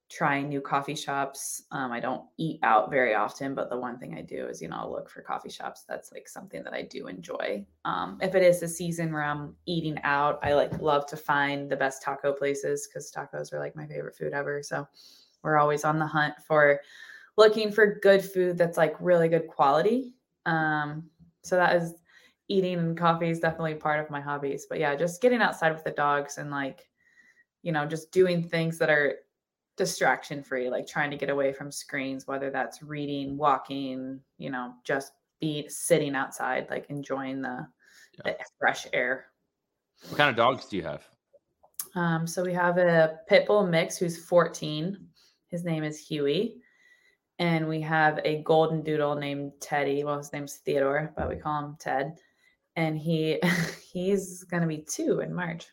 trying new coffee shops. Um, I don't eat out very often, but the one thing I do is, you know, I'll look for coffee shops. That's like something that I do enjoy. Um, if it is a season where I'm eating out, I like love to find the best taco places because tacos are like my favorite food ever. So we're always on the hunt for looking for good food that's like really good quality. Um, so that is eating and coffee is definitely part of my hobbies. But yeah, just getting outside with the dogs and like, you know, just doing things that are distraction free, like trying to get away from screens, whether that's reading, walking, you know, just be sitting outside, like enjoying the, yeah. the fresh air. What kind of dogs do you have? Um, so we have a pit bull mix who's 14. His name is Huey. And we have a golden doodle named Teddy. Well, his name's Theodore, but we call him Ted. And he *laughs* he's gonna be two in March.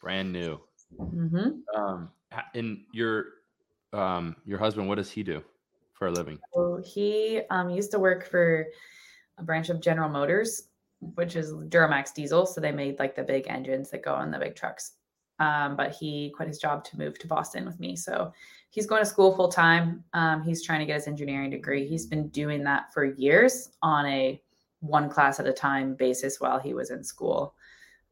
Brand new. Mm-hmm. Um, and your um your husband, what does he do for a living? So he um used to work for a branch of General Motors, which is Duramax diesel. So they made like the big engines that go on the big trucks. Um, but he quit his job to move to Boston with me. So he's going to school full time. Um, he's trying to get his engineering degree. He's been doing that for years on a one class at a time basis while he was in school.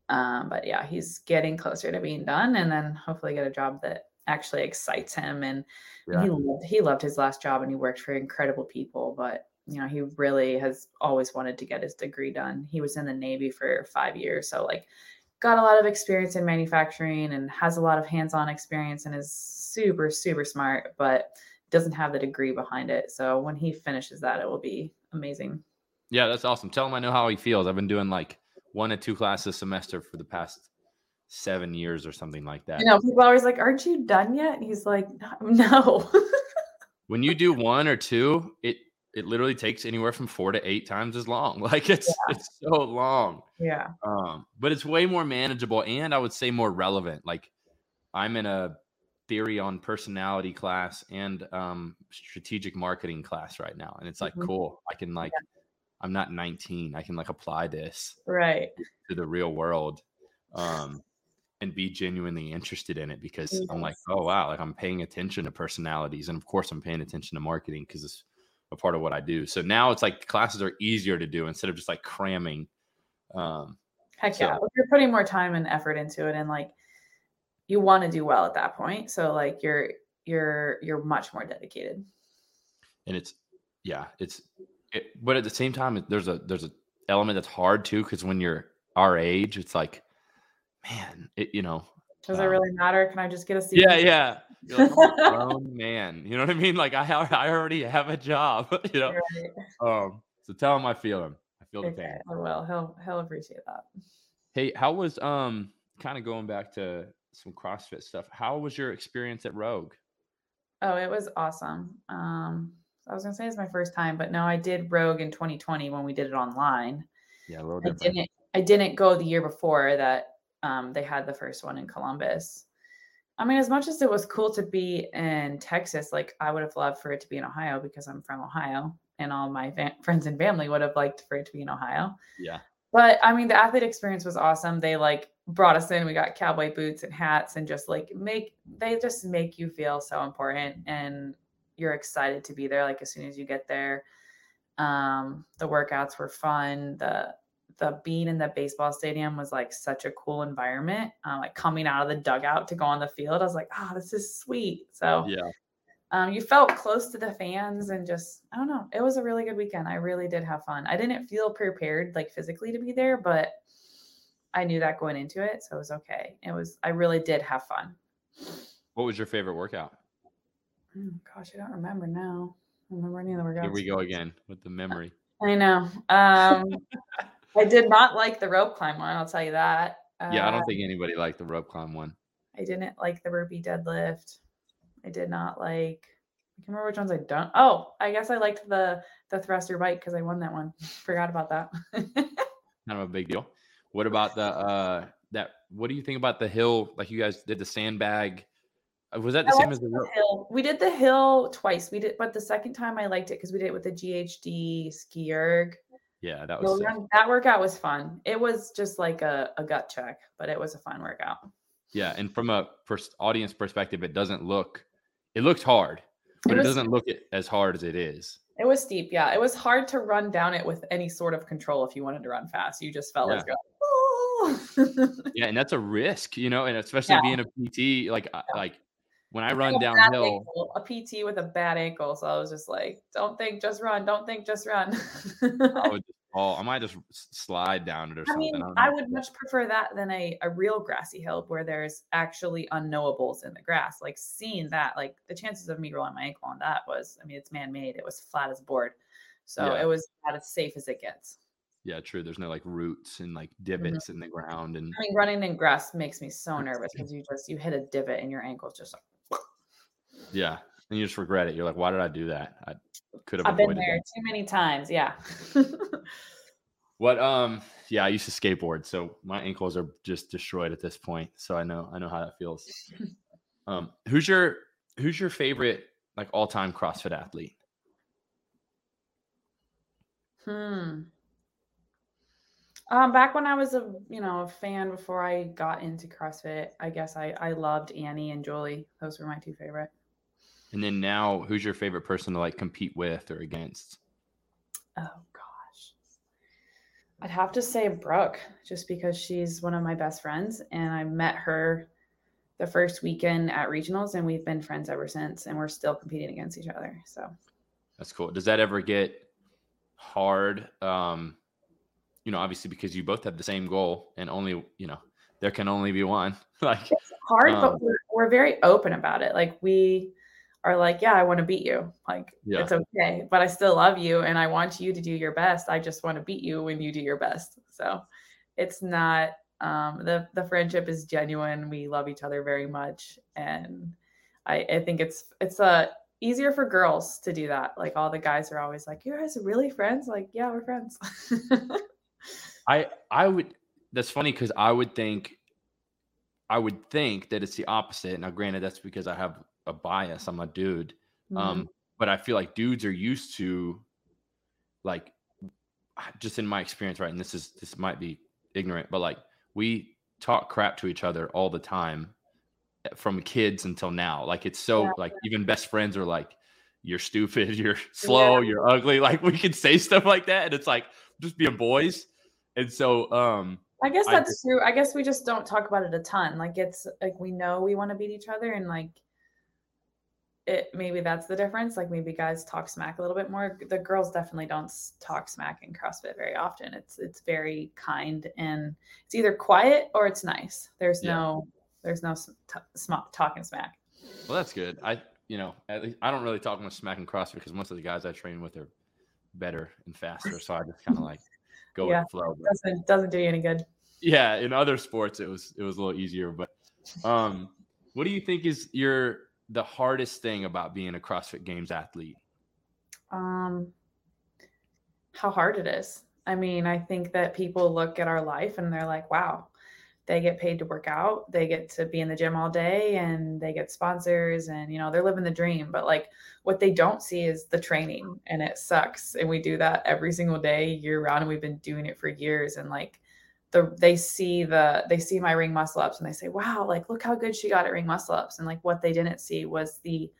Um, but yeah, he's getting closer to being done and then hopefully get a job that actually excites him. And, yeah. he loved, he loved his last job and he worked for incredible people. But you know, he really has always wanted to get his degree done. He was in the Navy for five years, so like got a lot of experience in manufacturing and has a lot of hands-on experience and is super super smart, but doesn't have the degree behind it. So when he finishes that, it will be amazing. Yeah, that's awesome. Tell him I know how he feels. I've been doing like one or two classes a semester for the past seven years or something like that. You know, people are always like, "Aren't you done yet?" And he's like, "No." *laughs* when you do one or two, it it literally takes anywhere from four to eight times as long. *laughs* Like it's yeah. it's so long. Yeah. Um, but it's way more manageable and I would say more relevant. Like I'm in a theory on personality class and um strategic marketing class right now. And it's like mm-hmm. cool. I can like yeah. I'm not 19. I can like apply this right to the real world. Um and be genuinely interested in it because yes. I'm like, oh wow, like I'm paying attention to personalities, and of course I'm paying attention to marketing because it's a part of what I do. So now it's like classes are easier to do instead of just like cramming. Um, Heck So- yeah. You're putting more time and effort into it and like you want to do well at that point. So like you're you're you're much more dedicated. and it's yeah, it's it, but at the same time, there's a there's a element that's hard too because when you're our age, it's like, man, it you know, Does it Um, really matter? Can I just get a seat? yeah, yeah. Like, *laughs* grown man, you know what I mean? Like I I already have a job, *laughs* you know. Right. Um, so tell him I feel him. I feel the pain. I will. He'll he'll appreciate that. Hey, how was um kind of going back to some CrossFit stuff? How was your experience at Rogue? Oh, it was awesome. Um, I was gonna say it's my first time, but no, I did Rogue in 2020 when we did it online. Yeah, I different. didn't I didn't go the year before that um, they had the first one in Columbus. I mean, as much as it was cool to be in Texas, like I would have loved for it to be in Ohio because I'm from Ohio, and all my fa- friends and family would have liked for it to be in Ohio. Yeah, But I mean, the athlete experience was awesome. They like brought us in. We got cowboy boots and hats, and just like make they just make you feel so important, and you're excited to be there. Like as soon as you get there, um, the workouts were fun. The the being in the baseball stadium was like such a cool environment. Uh, like coming out of the dugout to go on the field, I was like, oh, this is sweet. So yeah. um, you felt close to the fans and just i don't know it was a really good weekend i really did have fun i didn't feel prepared like physically to be there but i knew that going into it so it was okay it was i really did have fun What was your favorite workout? Oh, gosh i don't remember now I don't remember any of the workouts Here we go again with the memory. i know um *laughs* i did not like the rope climb one i'll tell you that Yeah, I Uh, don't think anybody liked the rope climb one. I didn't like the burpee deadlift. I did not like. I can't remember which ones I don't. Oh, I guess I liked the the thruster bike because I won that one. *laughs* Forgot about that. *laughs* Kind of a big deal. What about the uh that? What do you think about the hill? Like you guys did the sandbag. Uh, Was that the I same as the rope? hill. We did the hill twice. We did, but the second time I liked it because we did it with the GHD ski erg. Yeah, that was. that workout was fun. It was just like a, a gut check, but it was a fun workout. Yeah, and from a pers- audience perspective, it doesn't look. It looked hard, but it, was- doesn't look as hard as it is. It was steep. Yeah, it was hard to run down it with any sort of control if you wanted to run fast. You just felt like Yeah. Oh. go. *laughs* Yeah, and that's a risk, you know, and especially Yeah. being a PT, like Yeah. like when I run downhill. ankle, a PT with a bad ankle. So I was just like, don't think, just run. Don't think, just run. I would *laughs* just fall. I might just slide down it or I something. mean, don't I would much prefer that than a, a real grassy hill where there's actually unknowables in the grass. Like seeing that, like the chances of me rolling my ankle on that was, I mean, it's man made. It was flat as a board. So Yeah. it was about as safe as it gets. Yeah, true. There's no like roots and like Mm-hmm. divots in the ground, and I mean, running in grass makes me so nervous because you just, you hit a divot and your ankle's just like, yeah, and you just regret it. You're like, why did I do that? I could have I've been there that. too many times. Yeah. What? Um, yeah, I used to skateboard, so my ankles are just destroyed at this point. So I know, I know how that feels. um, who's your who's your favorite like all time CrossFit athlete? Hmm. Um, back when I was a you know a fan before I got into CrossFit, I guess I I loved Annie and Julie. Those were my two favorite. And then now, who's your favorite person to like compete with or against? Oh gosh, I'd have to say Brooke, just because she's one of my best friends, and I met her the first weekend at regionals, and we've been friends ever since, and we're still competing against each other. So That's cool. Does that ever get hard? Um, you know, obviously because you both have the same goal, and only you know there can only be one. *laughs* like, it's hard, Um, but we're, we're very open about it. Like we are like, yeah, I want to beat you. Like Yeah. it's okay, but I still love you and I want you to do your best. I just want to beat you when you do your best. So it's not um the the friendship is genuine. We love each other very much. And I, I think it's it's uh easier for girls to do that. Like all the guys are always like, You guys are really friends? Like, yeah, we're friends. *laughs* I I would. That's funny because I would think, I would think that it's the opposite. Now, granted, that's because I have a bias. I'm a dude. Mhm. Um, but I feel like dudes are used to, like, just in my experience, right? And this is this might be ignorant, but like we talk crap to each other all the time, eh, from kids until now. Like it's so Yeah. like even best friends are like, you're stupid, *laughs* you're slow, yeah. you're ugly. *laughs* Like we can say stuff like that, and it's like just being boys. And so, um, I guess that's I true. I guess we just don't talk about it a ton. Like it's like we know we want to beat each other, and like it maybe that's the difference. Like maybe guys talk smack a little bit more. The girls definitely don't talk smack in CrossFit very often. It's it's very kind and it's either quiet or it's nice. There's yeah. no there's no t- sm- talking smack. Well, that's good. I you know at least I don't really talk much smack in CrossFit because most of the guys I train with are better and faster. So I just kind of like go yeah, with the flow. But, doesn't doesn't do you any good. Yeah, in other sports it was it was a little easier, but um, what do you think is your the hardest thing about being a CrossFit Games athlete? Um, how hard it is. I mean, I think that people look at our life and they're like, wow, they get paid to work out, they get to be in the gym all day and they get sponsors and you know, they're living the dream, but like what they don't see is the training and it sucks. And we do that every single day year round and we've been doing it for years and like the they see the they see my ring muscle ups and they say, wow, like look how good she got at ring muscle ups. And like what they didn't see was the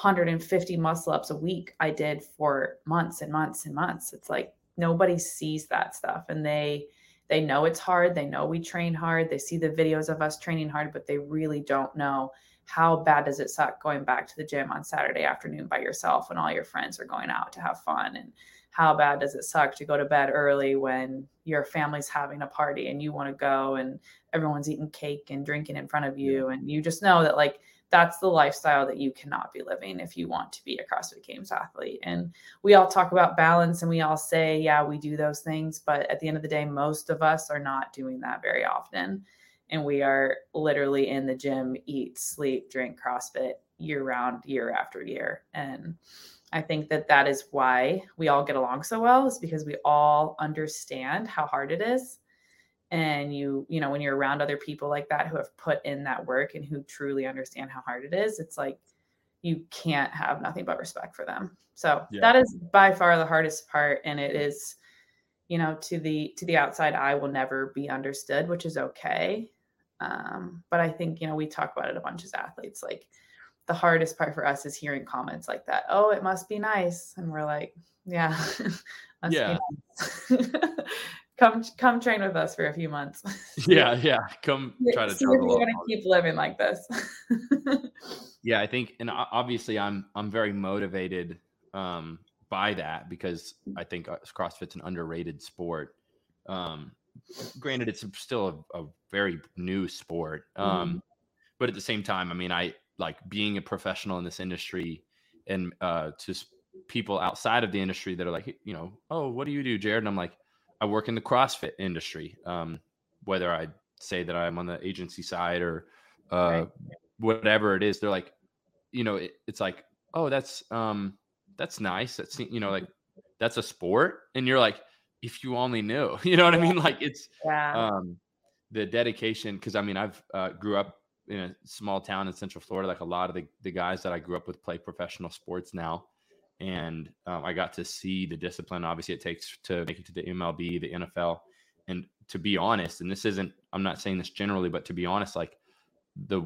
150 muscle ups a week I did for months and months and months. It's like nobody sees that stuff and they they know it's hard, they know we train hard, they see the videos of us training hard, but they really don't know how bad does it suck going back to the gym on Saturday afternoon by yourself when all your friends are going out to have fun and how bad does it suck to go to bed early when your family's having a party and you want to go and everyone's eating cake and drinking in front of you and you just know that like that's the lifestyle that you cannot be living if you want to be a CrossFit Games athlete. And we all talk about balance and we all say, yeah, we do those things. But at the end of the day, most of us are not doing that very often. And we are literally in the gym, eat, sleep, drink CrossFit year round, year after year. And I think that that is why we all get along so well is because we all understand how hard it is. And you, you know, when you're around other people like that who have put in that work and who truly understand how hard it is, it's like you can't have nothing but respect for them. So yeah. that is by far the hardest part. And it is, you know, to the to the outside eye will never be understood, which is okay. Um, but I think, you know, we talk about it a bunch as athletes, like the hardest part for us is hearing comments like that. Oh, it must be nice. And we're like, yeah. *laughs* yeah. Nice. *laughs* come come train with us for a few months. *laughs* yeah, yeah. Come try to You're gonna keep living like this. yeah, I think and obviously I'm I'm very motivated um by that because I think uh, CrossFit's an underrated sport. Um granted it's still a, a very new sport. Um mm-hmm. but at the same time, I mean I like being a professional in this industry and uh to people outside of the industry that are like you know oh what do you do jared? And i'm like i work in the crossfit industry um whether i say that i'm on the agency side or uh right. whatever it is. They're like you know it, it's like oh that's um that's nice. That's you know like that's a sport. And you're like if you only knew. *laughs* You know what i mean? Like it's yeah. um the dedication because i mean i've uh, grew up in a small town in Central Florida. Like a lot of the, the guys that I grew up with play professional sports now. And um, I got to see the discipline, obviously, it takes to make it to the MLB, the NFL. And to be honest, and this isn't, I'm not saying this generally, but to be honest, like the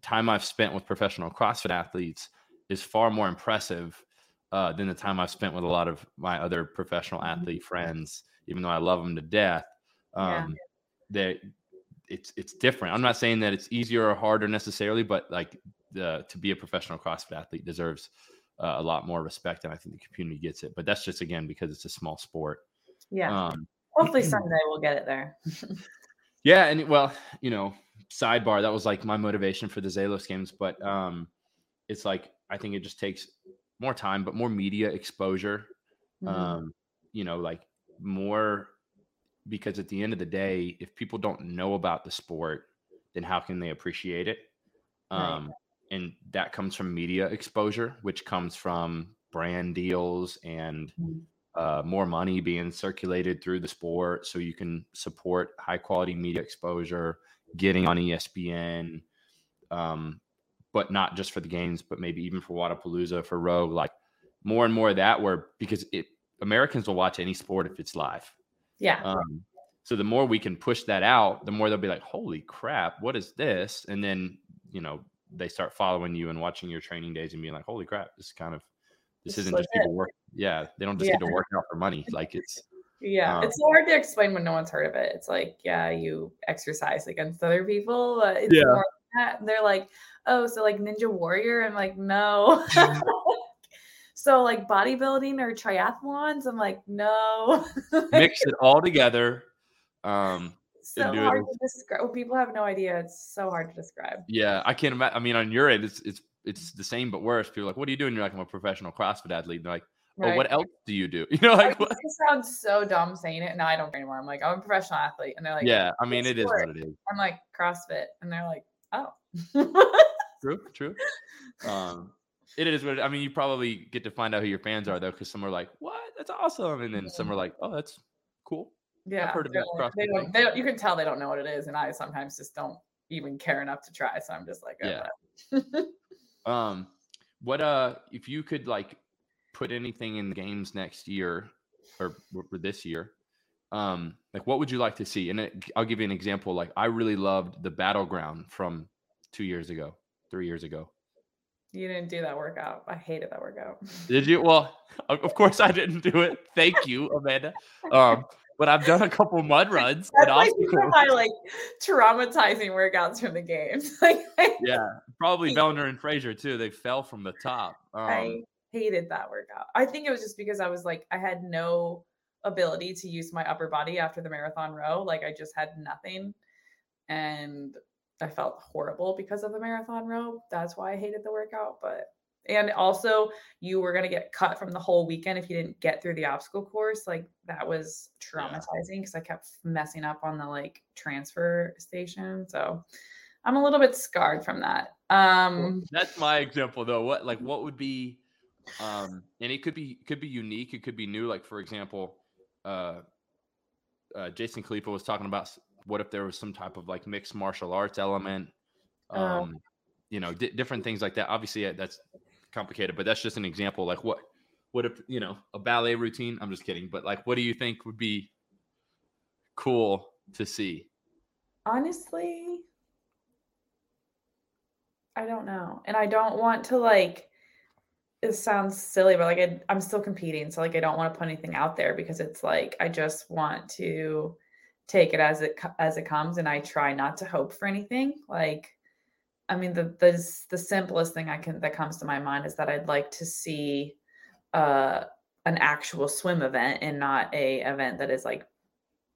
time I've spent with professional CrossFit athletes is far more impressive uh, than the time I've spent with a lot of my other professional mm-hmm. athlete friends, even though I love them to death. Um, yeah. They it's it's different. I'm not saying that it's easier or harder necessarily, but like the to be a professional CrossFit athlete deserves uh, a lot more respect, and I think the community gets it. But that's just again because it's a small sport. Yeah. Um, Hopefully *clears throat* someday we'll get it there. yeah, and well, you know, sidebar that was like my motivation for the Zelos games, but um, it's like I think it just takes more time, but more media exposure. Mm-hmm. Um, you know, like more because at the end of the day, if people don't know about the sport, then how can they appreciate it? Um, right. And that comes from media exposure, which comes from brand deals and mm-hmm. uh, more money being circulated through the sport, so you can support high quality media exposure, getting on ESPN, um, but not just for the games, but maybe even for Wodapalooza, for Rogue, like more and more of that. Where because it Americans will watch any sport if it's live yeah. Um, so the more we can push that out, the more they'll be like, "Holy crap, what is this?" And then you know they start following you and watching your training days and being like, "Holy crap, this is kind of this It's isn't just people work. Yeah, they don't just Yeah. get to work out for money. Like it's *laughs* Yeah, Um, it's so hard to explain when no one's heard of it. It's like, yeah, you exercise against other people. Yeah. more than that. And they're like, oh, so like Ninja Warrior? I'm like, no. *laughs* *laughs* so like bodybuilding or triathlons? I'm like, no. *laughs* mix it all together. Um, so do it hard to describe. People have no idea. It's so hard to describe. yeah, I can't imagine. I mean, on your end, it's it's it's the same but worse. People are like, what are you doing? You're like, I'm a professional CrossFit athlete. And they're like, oh, Right? what else do you do? *laughs* You know, I like, what? it sounds so dumb saying it. Now I don't care anymore. I'm like, I'm a professional athlete. And they're like, yeah, I mean, "What it is sport?" what it is. I'm like, CrossFit. And they're like, oh. True, true. *laughs* Um, it is what it, I mean. You probably get to find out who your fans are though, because some are like, "What? That's awesome," and then some are like, "Oh, that's cool." Yeah, I've heard of that like- they don't, they don't, you can tell they don't know what it is, and I sometimes just don't even care enough to try. So I'm just like, oh, Yeah. *laughs* Um, what uh, if you could like put anything in the games next year or for this year, um, like what would you like to see? And it, I'll give you an example. Like I really loved the battleground from two years ago, three years ago. You didn't do that workout. I hated that workout. *laughs* Did you? Well, of course I didn't do it. Thank you, Amanda. Um, but I've done a couple mud runs That's like one of my like traumatizing workouts from the games. *laughs* Yeah, probably Vellner and Fraser too. They fell from the top. Um, I hated that workout. I think it was just because I was like, I had no ability to use my upper body after the marathon row. Like I just had nothing. And I felt horrible because of the marathon row. That's why I hated the workout. But and also you were gonna get cut from the whole weekend if you didn't get through the obstacle course. Like that was traumatizing because I kept messing up on the like transfer station. So I'm a little bit scarred from that. Um That's my example though. What like what would be um and it could be could be unique, it could be new. Like for example, uh uh Jason Khalipa was talking about what if there was some type of like mixed martial arts element. Oh. Um you know, di- different things like that. Obviously that's complicated, but that's just an example. Like what what if, you know, a ballet routine? I'm just kidding, but like what do you think would be cool to see? honestly i don't know and i don't want to like it sounds silly but like I, i'm still competing so like i don't want to put anything out there because it's like i just want to take it as it as it comes and i try not to hope for anything like i mean the the, the simplest thing i can that comes to my mind is that i'd like to see uh an actual swim event and not a event that is like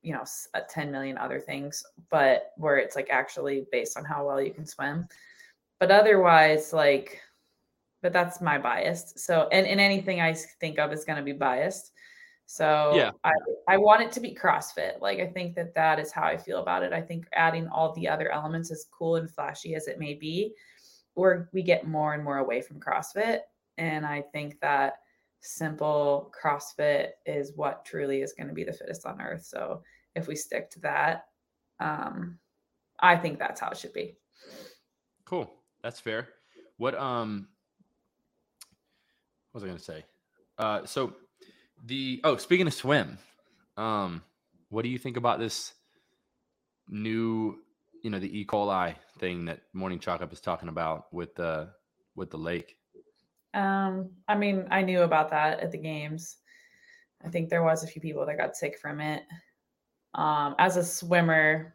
you know uh, 10 million other things but where it's like actually based on how well you can swim. But otherwise like but that's my bias. So and, and anything i think of is going to be biased so Yeah. I, I want it to be crossfit like i think that that is how i feel about it i think adding all the other elements as cool and flashy as it may be or we get more and more away from crossfit and i think that simple CrossFit is what truly is going to be the fittest on earth. So if we stick to that, um, I think that's how it should be. Cool. That's fair. What um what was I gonna say? Uh so the oh speaking of swim, um, what do you think about this new you know the E. coli thing that Morning Chalk Up is talking about with the with the lake? Um, I mean, I knew about that at the games. I think there was a few people that got sick from it. Um, as a swimmer,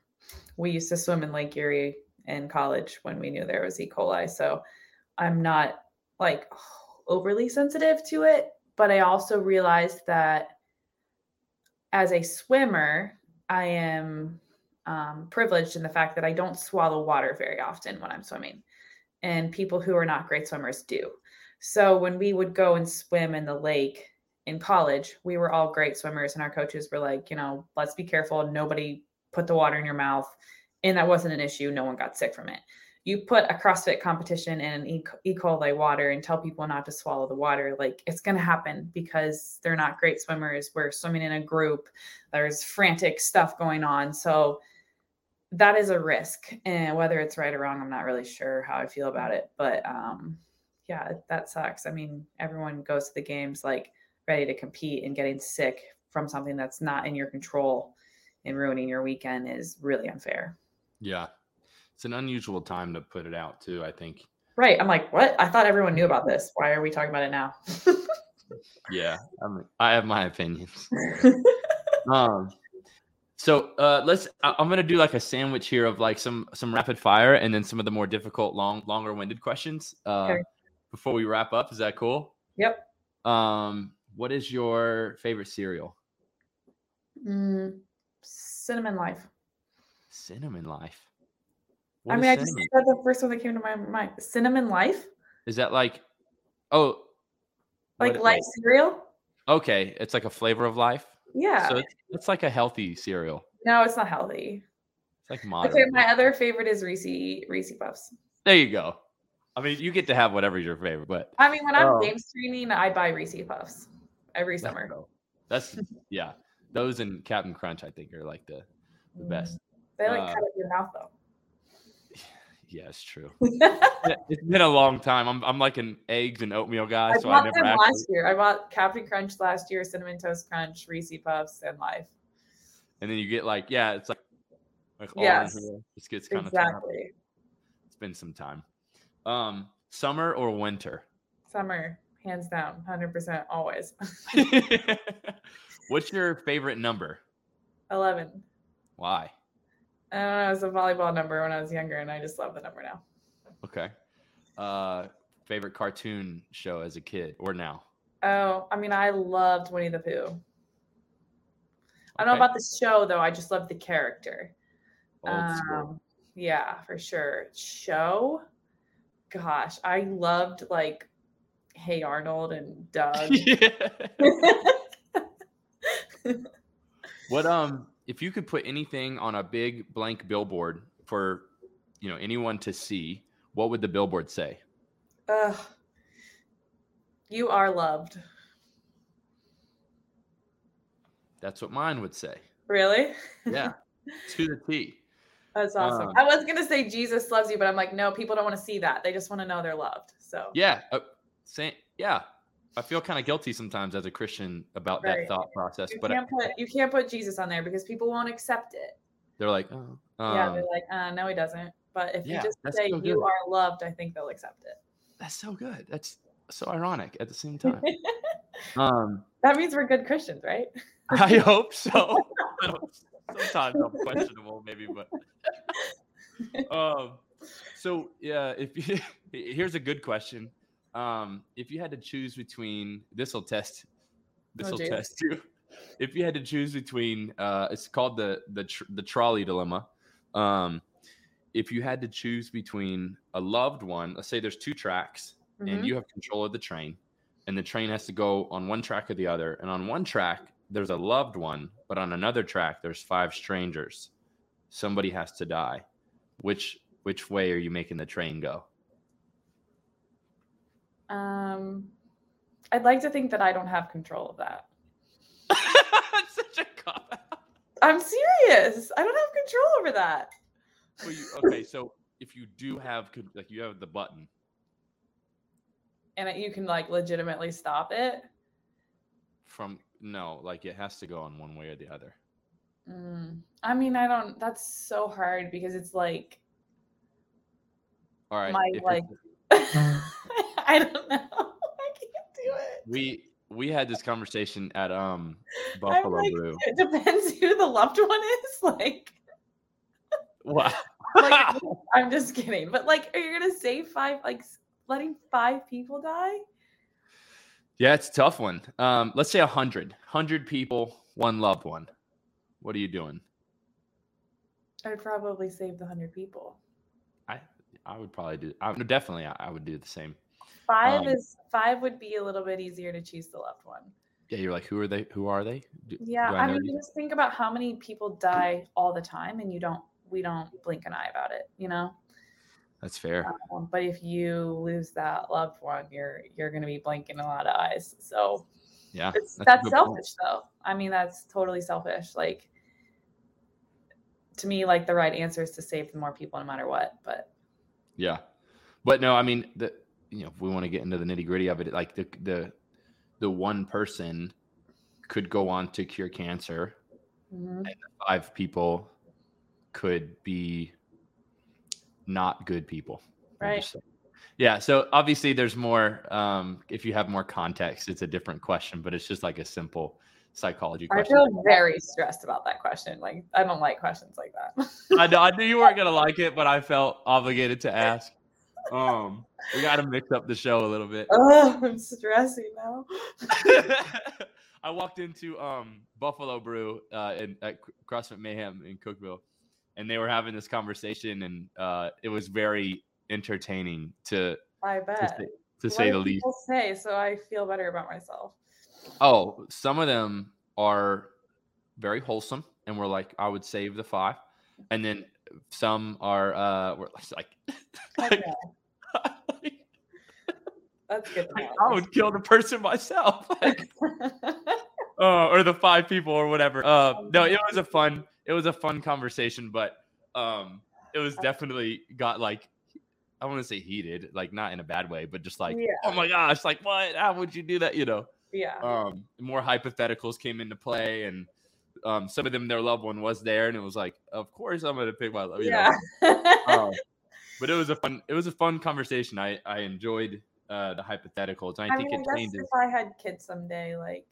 we used to swim in Lake Erie in college when we knew there was E. coli. So I'm not like overly sensitive to it, but I also realized that as a swimmer, I am um, privileged in the fact that I don't swallow water very often when I'm swimming, and people who are not great swimmers do. So when we would go and swim in the lake in college, we were all great swimmers, and our coaches were like, you know, let's be careful. Nobody put the water in your mouth. And that wasn't an issue. No one got sick from it. You put a CrossFit competition in an E. Coli water and tell people not to swallow the water, like it's going to happen because they're not great swimmers. We're swimming in a group, there's frantic stuff going on. So that is a risk. And whether it's right or wrong, I'm not really sure how I feel about it. But um, yeah, that sucks. I mean, everyone goes to the games like ready to compete and getting sick from something that's not in your control and ruining your weekend is really unfair. Yeah. It's an unusual time to put it out too, I think. Right. I'm like, what? I thought everyone knew about this. Why are we talking about it now? yeah, I mean, I have my opinions. *laughs* um, so uh, let's. I, I'm gonna do like a sandwich here of like some some rapid fire and then some of the more difficult, long, longer winded questions. Uh, Okay. Before we wrap up, is that cool? Yep. Um, what is your favorite cereal? Mm, cinnamon life. Cinnamon Life. I What is mean, I just said the first one that came to my mind. Cinnamon life, Is that like, oh, like what- light cereal. Okay, it's like a flavor of life. Yeah. So it's, it's like a healthy cereal. no, it's not healthy. It's like Okay, my other favorite is Reese Reese Puffs. There you go. I mean, you get to have whatever's your favorite, but I mean, when I'm Oh. game streaming, I buy Reese Puffs every summer. That's yeah. Those and Cap'n Crunch, I think, are like the the Mm. best. They like Uh, cut up your mouth though. Yeah, it's true. *laughs* It's been a long time. I'm I'm like an eggs and oatmeal guy, I so I bought never them actually. last year. I bought Cap'n Crunch last year, Cinnamon Toast Crunch, Reese Puffs, and Life. And then you get like yeah, it's like like all Yes. Just gets kind of Exactly. It's been some time. Um, summer or winter? Summer, hands down, hundred percent, always. *laughs* *laughs* What's your favorite number? Eleven. Why? I don't know. It was a volleyball number when I was younger, and I just love the number now. Okay. Uh, favorite cartoon show as a kid or now? Oh, I mean, I loved Winnie the Pooh. I don't know about the show though. I just love the character. Um, yeah, for sure. Show, gosh, I loved like Hey Arnold and *laughs* Doug. yeah. *laughs* What um if you could put anything on a big blank billboard for you know anyone to see, what would the billboard say? Ugh. You are loved. That's what mine would say. Really? Yeah. to the T. That's awesome. Um, I was gonna say Jesus loves you, but I'm like, no, people don't want to see that. They just want to know they're loved. So Yeah. Uh, say, yeah. I feel kind of guilty sometimes as a Christian about that thought process, you but can't put you can't put Jesus on there because people won't accept it. they're like, oh, yeah, um, they're like, uh, no, he doesn't. But if yeah, you just say so you are loved, I think they'll accept it. that's so good. That's so ironic at the same *laughs* time. um, that means we're good Christians, right? *laughs* I hope so. *laughs* Sometimes I'm questionable, maybe, but um, so yeah. If you, here's a good question, um, if you had to choose between this will test, this will geez. test *laughs* you. If you had to choose between, uh, it's called the the tr- the trolley dilemma. Um, if you had to choose between a loved one, let's say there's two tracks, Mhm. and you have control of the train and the train has to go on one track or the other and on one track there's a loved one but on another track there's five strangers somebody has to die which which way are you making the train go Um, I'd like to think that I don't have control of that. *laughs* such a cop out I'm serious. I don't have control over that. well, you, okay so if you do have like you have the button And it- you can like legitimately stop it. from no like it has to go on one way or the other Mm. I mean, I don't. That's so hard because it's like all right my like. *laughs* *laughs* I don't know. *laughs* I can't do it. we we had this conversation at um buffalo like, brew it depends who the loved one is. *laughs* Like, wow like I'm just kidding. But like, are you gonna save five? Like, letting five people die? Yeah, it's a tough one. Um, let's say a hundred. Hundred people, one loved one. What are you doing? I'd probably save the hundred people. I I would probably do. I definitely. I, I would do the same. Five Um, is five would be a little bit easier to choose the loved one. Yeah, you're like, who are they? Who are they? Do, Yeah, do I, know mean, these? just think about how many people die all the time, and you don't. We don't blink an eye about it, you know. That's fair. Um, but if you lose that loved one, you're you're going to be blinking a lot of eyes. So Yeah, it's, a that's, good point. selfish, though. I mean, that's totally selfish. Like to me, like the right answer is to save the more people, no matter what. But Yeah, but no, I mean the you know if we want to get into the nitty gritty of it, like the the the one person could go on to cure cancer. mhm. Five people could be not good people. Right. Yeah. So obviously, there's more. Um, if you have more context, it's a different question, but it's just like a simple psychology question. I feel very stressed about that question. Like I don't like questions like that. I, know, I knew you weren't *laughs* gonna like it, but I felt obligated to ask. Um, we got to mix up the show a little bit. *laughs* oh, I'm stressing now. *laughs* I walked into um, Buffalo Brew uh, in, at CrossFit Mayhem in Cookeville, and they were having this conversation, and uh, it was very entertaining to I to bet. say, to say the least. say so I feel better about myself. Oh, some of them are very wholesome, and we're like, I would save the five, and then some are uh, we're like, *laughs* Okay, that's good. Like. I would kill the person myself. *laughs* Like, *laughs* uh, or the five people or whatever. Uh, no, it was a fun, it was a fun conversation, but um, it was definitely got like, I want to say heated, like not in a bad way, but just like, Yeah. oh my gosh, like what? How would you do that? You know, yeah. um, more hypotheticals came into play, and um, some of them, their loved one was there, and it was like, of course, I'm gonna pick my love. Yeah. *laughs* Um, but it was a fun, it was a fun conversation. I I enjoyed uh, the hypotheticals. I, I think mean, I it guess changes. if I had kids someday, like,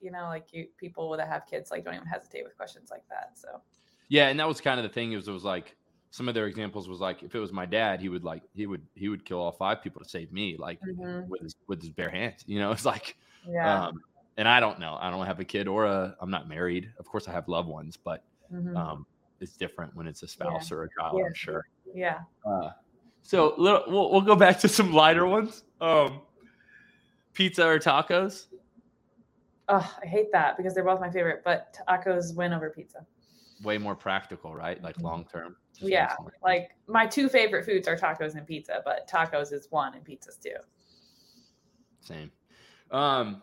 you know, like you people that have kids, like, don't even hesitate with questions like that. So, Yeah, and that was kind of the thing. Is it was like some of their examples was like if it was my dad, he would like he would he would kill all five people to save me, like Mhm. with his with his bare hands. You know, *laughs* it's like, yeah. um, and I don't know. I don't have a kid or a. I'm not married. Of course, I have loved ones, but Mhm. um, it's different when it's a spouse or a child. Yeah. I'm sure. yeah. Uh, so little, we'll we'll go back to some lighter ones. Um, pizza or tacos? Oh, I hate that because they're both my favorite, but tacos win over pizza. Way more practical, right? Like Mhm. long term. Yeah. Like my two favorite foods are tacos and pizza, but tacos is one and pizza's two. Same. Um,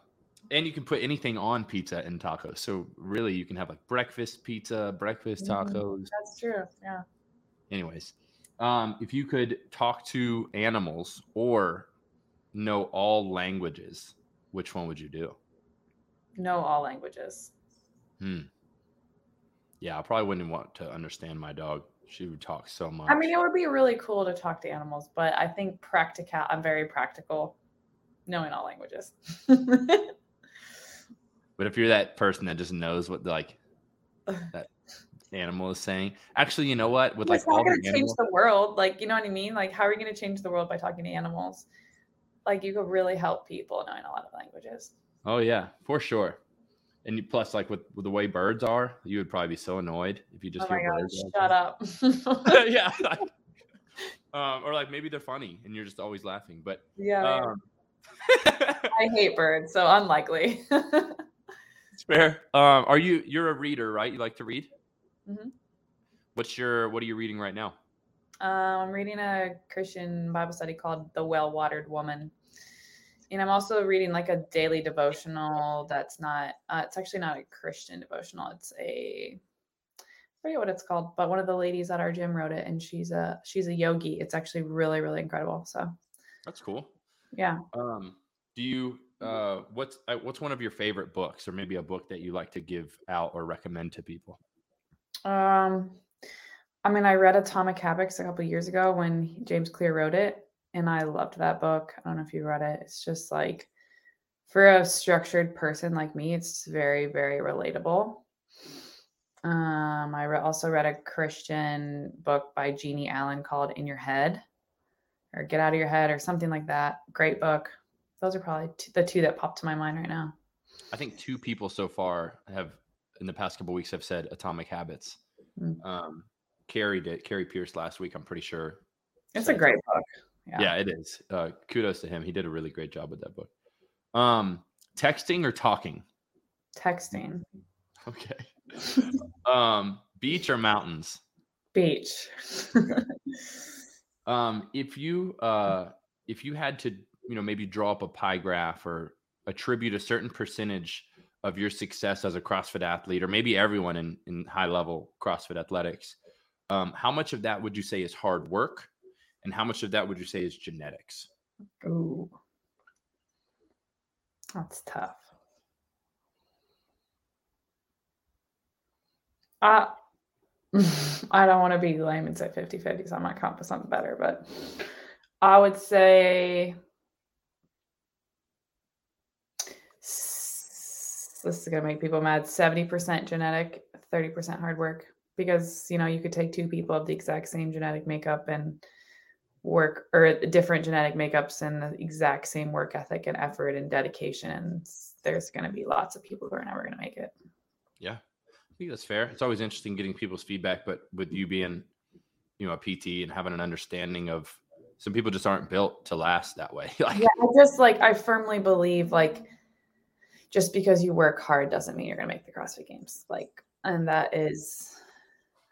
and you can put anything on pizza and tacos. So really, you can have like breakfast pizza, breakfast Mhm. tacos. That's true. Yeah. Anyways, um, if you could talk to animals or know all languages, which one would you do? Know all languages. Hmm. Yeah, I probably wouldn't want to understand my dog. She would talk so much. I mean, it would be really cool to talk to animals, but I think practical. I'm very practical, knowing all languages. *laughs* but if you're that person that just knows what like *laughs* that animal is saying, actually, you know what? With like all the change animals, the world. Like, you know what I mean? Like, how are you going to change the world by talking to animals? Like, you could really help people knowing a lot of languages. Oh yeah, for sure. And you, plus, like with, with the way birds are, you would probably be so annoyed if you just oh hear gosh, birds. shut up. *laughs* yeah. *laughs* like- um, or like maybe they're funny and you're just always laughing. But yeah, um, *laughs* I hate birds, so unlikely. it's fair. Um, are you you're a reader, right? You like to read? Mhm. What's your what are you reading right now? Um, I'm reading a Christian Bible study called The Well Watered Woman. And I'm also reading like a daily devotional that's not, uh, it's actually not a Christian devotional. It's a, I forget what it's called, but one of the ladies at our gym wrote it and she's a, she's a yogi. It's actually really, really incredible. So That's cool. yeah. Um, do you uh what's uh, what's one of your favorite books or maybe a book that you like to give out or recommend to people? Um, I mean, I read Atomic Habits a couple years ago when James Clear wrote it, and I loved that book. I don't know if you read it. It's just like for a structured person like me, it's very, very relatable. Um, I re- also read a Christian book by Jennie Allen called In Your Head or Get Out of Your Head or something like that. Great book. Those are probably t- the two that pop to my mind right now. I think two people so far have in the past couple weeks have said Atomic Habits. Mm. Um, Kari did. Kari Pearce last week. I'm pretty sure. It's a great book. Yeah. Yeah. it is. Uh, kudos to him. He did a really great job with that book. Um, texting or talking? Texting. *laughs* Okay. um, beach or mountains? Beach. *laughs* Um, if you uh, if you had to, you know, maybe draw up a pie graph or attribute a certain percentage of your success as a CrossFit athlete, or maybe everyone in in high level CrossFit athletics, um, how much of that would you say is hard work, and how much of that would you say is genetics? Ooh. That's tough. Uh, *laughs* I don't want to be lame and say 50 50, so I might come up with something better, but I would say this is going to make people mad. 70% genetic 30% hard work because you know you could take two people of the exact same genetic makeup and work or different genetic makeups and the exact same work ethic and effort and dedication. And there's going to be lots of people who are never going to make it. Yeah. I think that's fair. It's always interesting getting people's feedback but with you being you know a pt and having an understanding of some people just aren't built to last that way. *laughs* Like, yeah i just like i firmly believe like just because you work hard doesn't mean you're going to make the crossfit games like and that is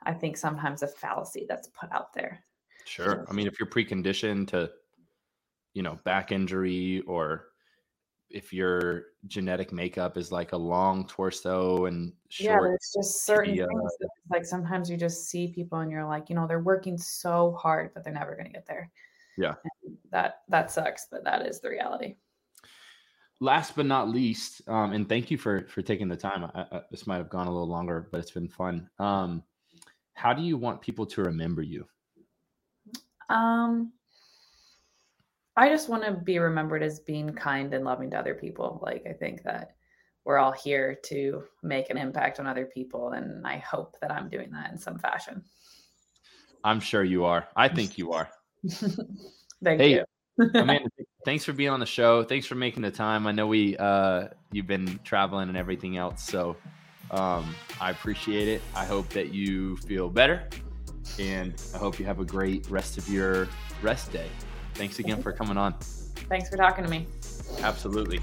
i think sometimes a fallacy that's put out there Sure. I mean, if you're preconditioned to, you know, back injury or if your genetic makeup is like a long torso and short, yeah, there's just certain tibia. things that, like sometimes you just see people and you're like, you know, they're working so hard, but they're never going to get there. Yeah, and that that sucks, but that is the reality. Last but not least, um, and thank you for for taking the time. I, I, this might have gone a little longer, but it's been fun. Um, how do you want people to remember you? Um, I just want to be remembered as being kind and loving to other people. Like, I think that we're all here to make an impact on other people. And I hope that I'm doing that in some fashion. I'm sure you are. I think you are. *laughs* Thank hey, you. Amanda, *laughs* thanks for being on the show. Thanks for making the time. I know we uh you've been traveling and everything else, so um I appreciate it. I hope that you feel better and I hope you have a great rest of your rest day. Thanks again for coming on. Thanks for talking to me. Absolutely.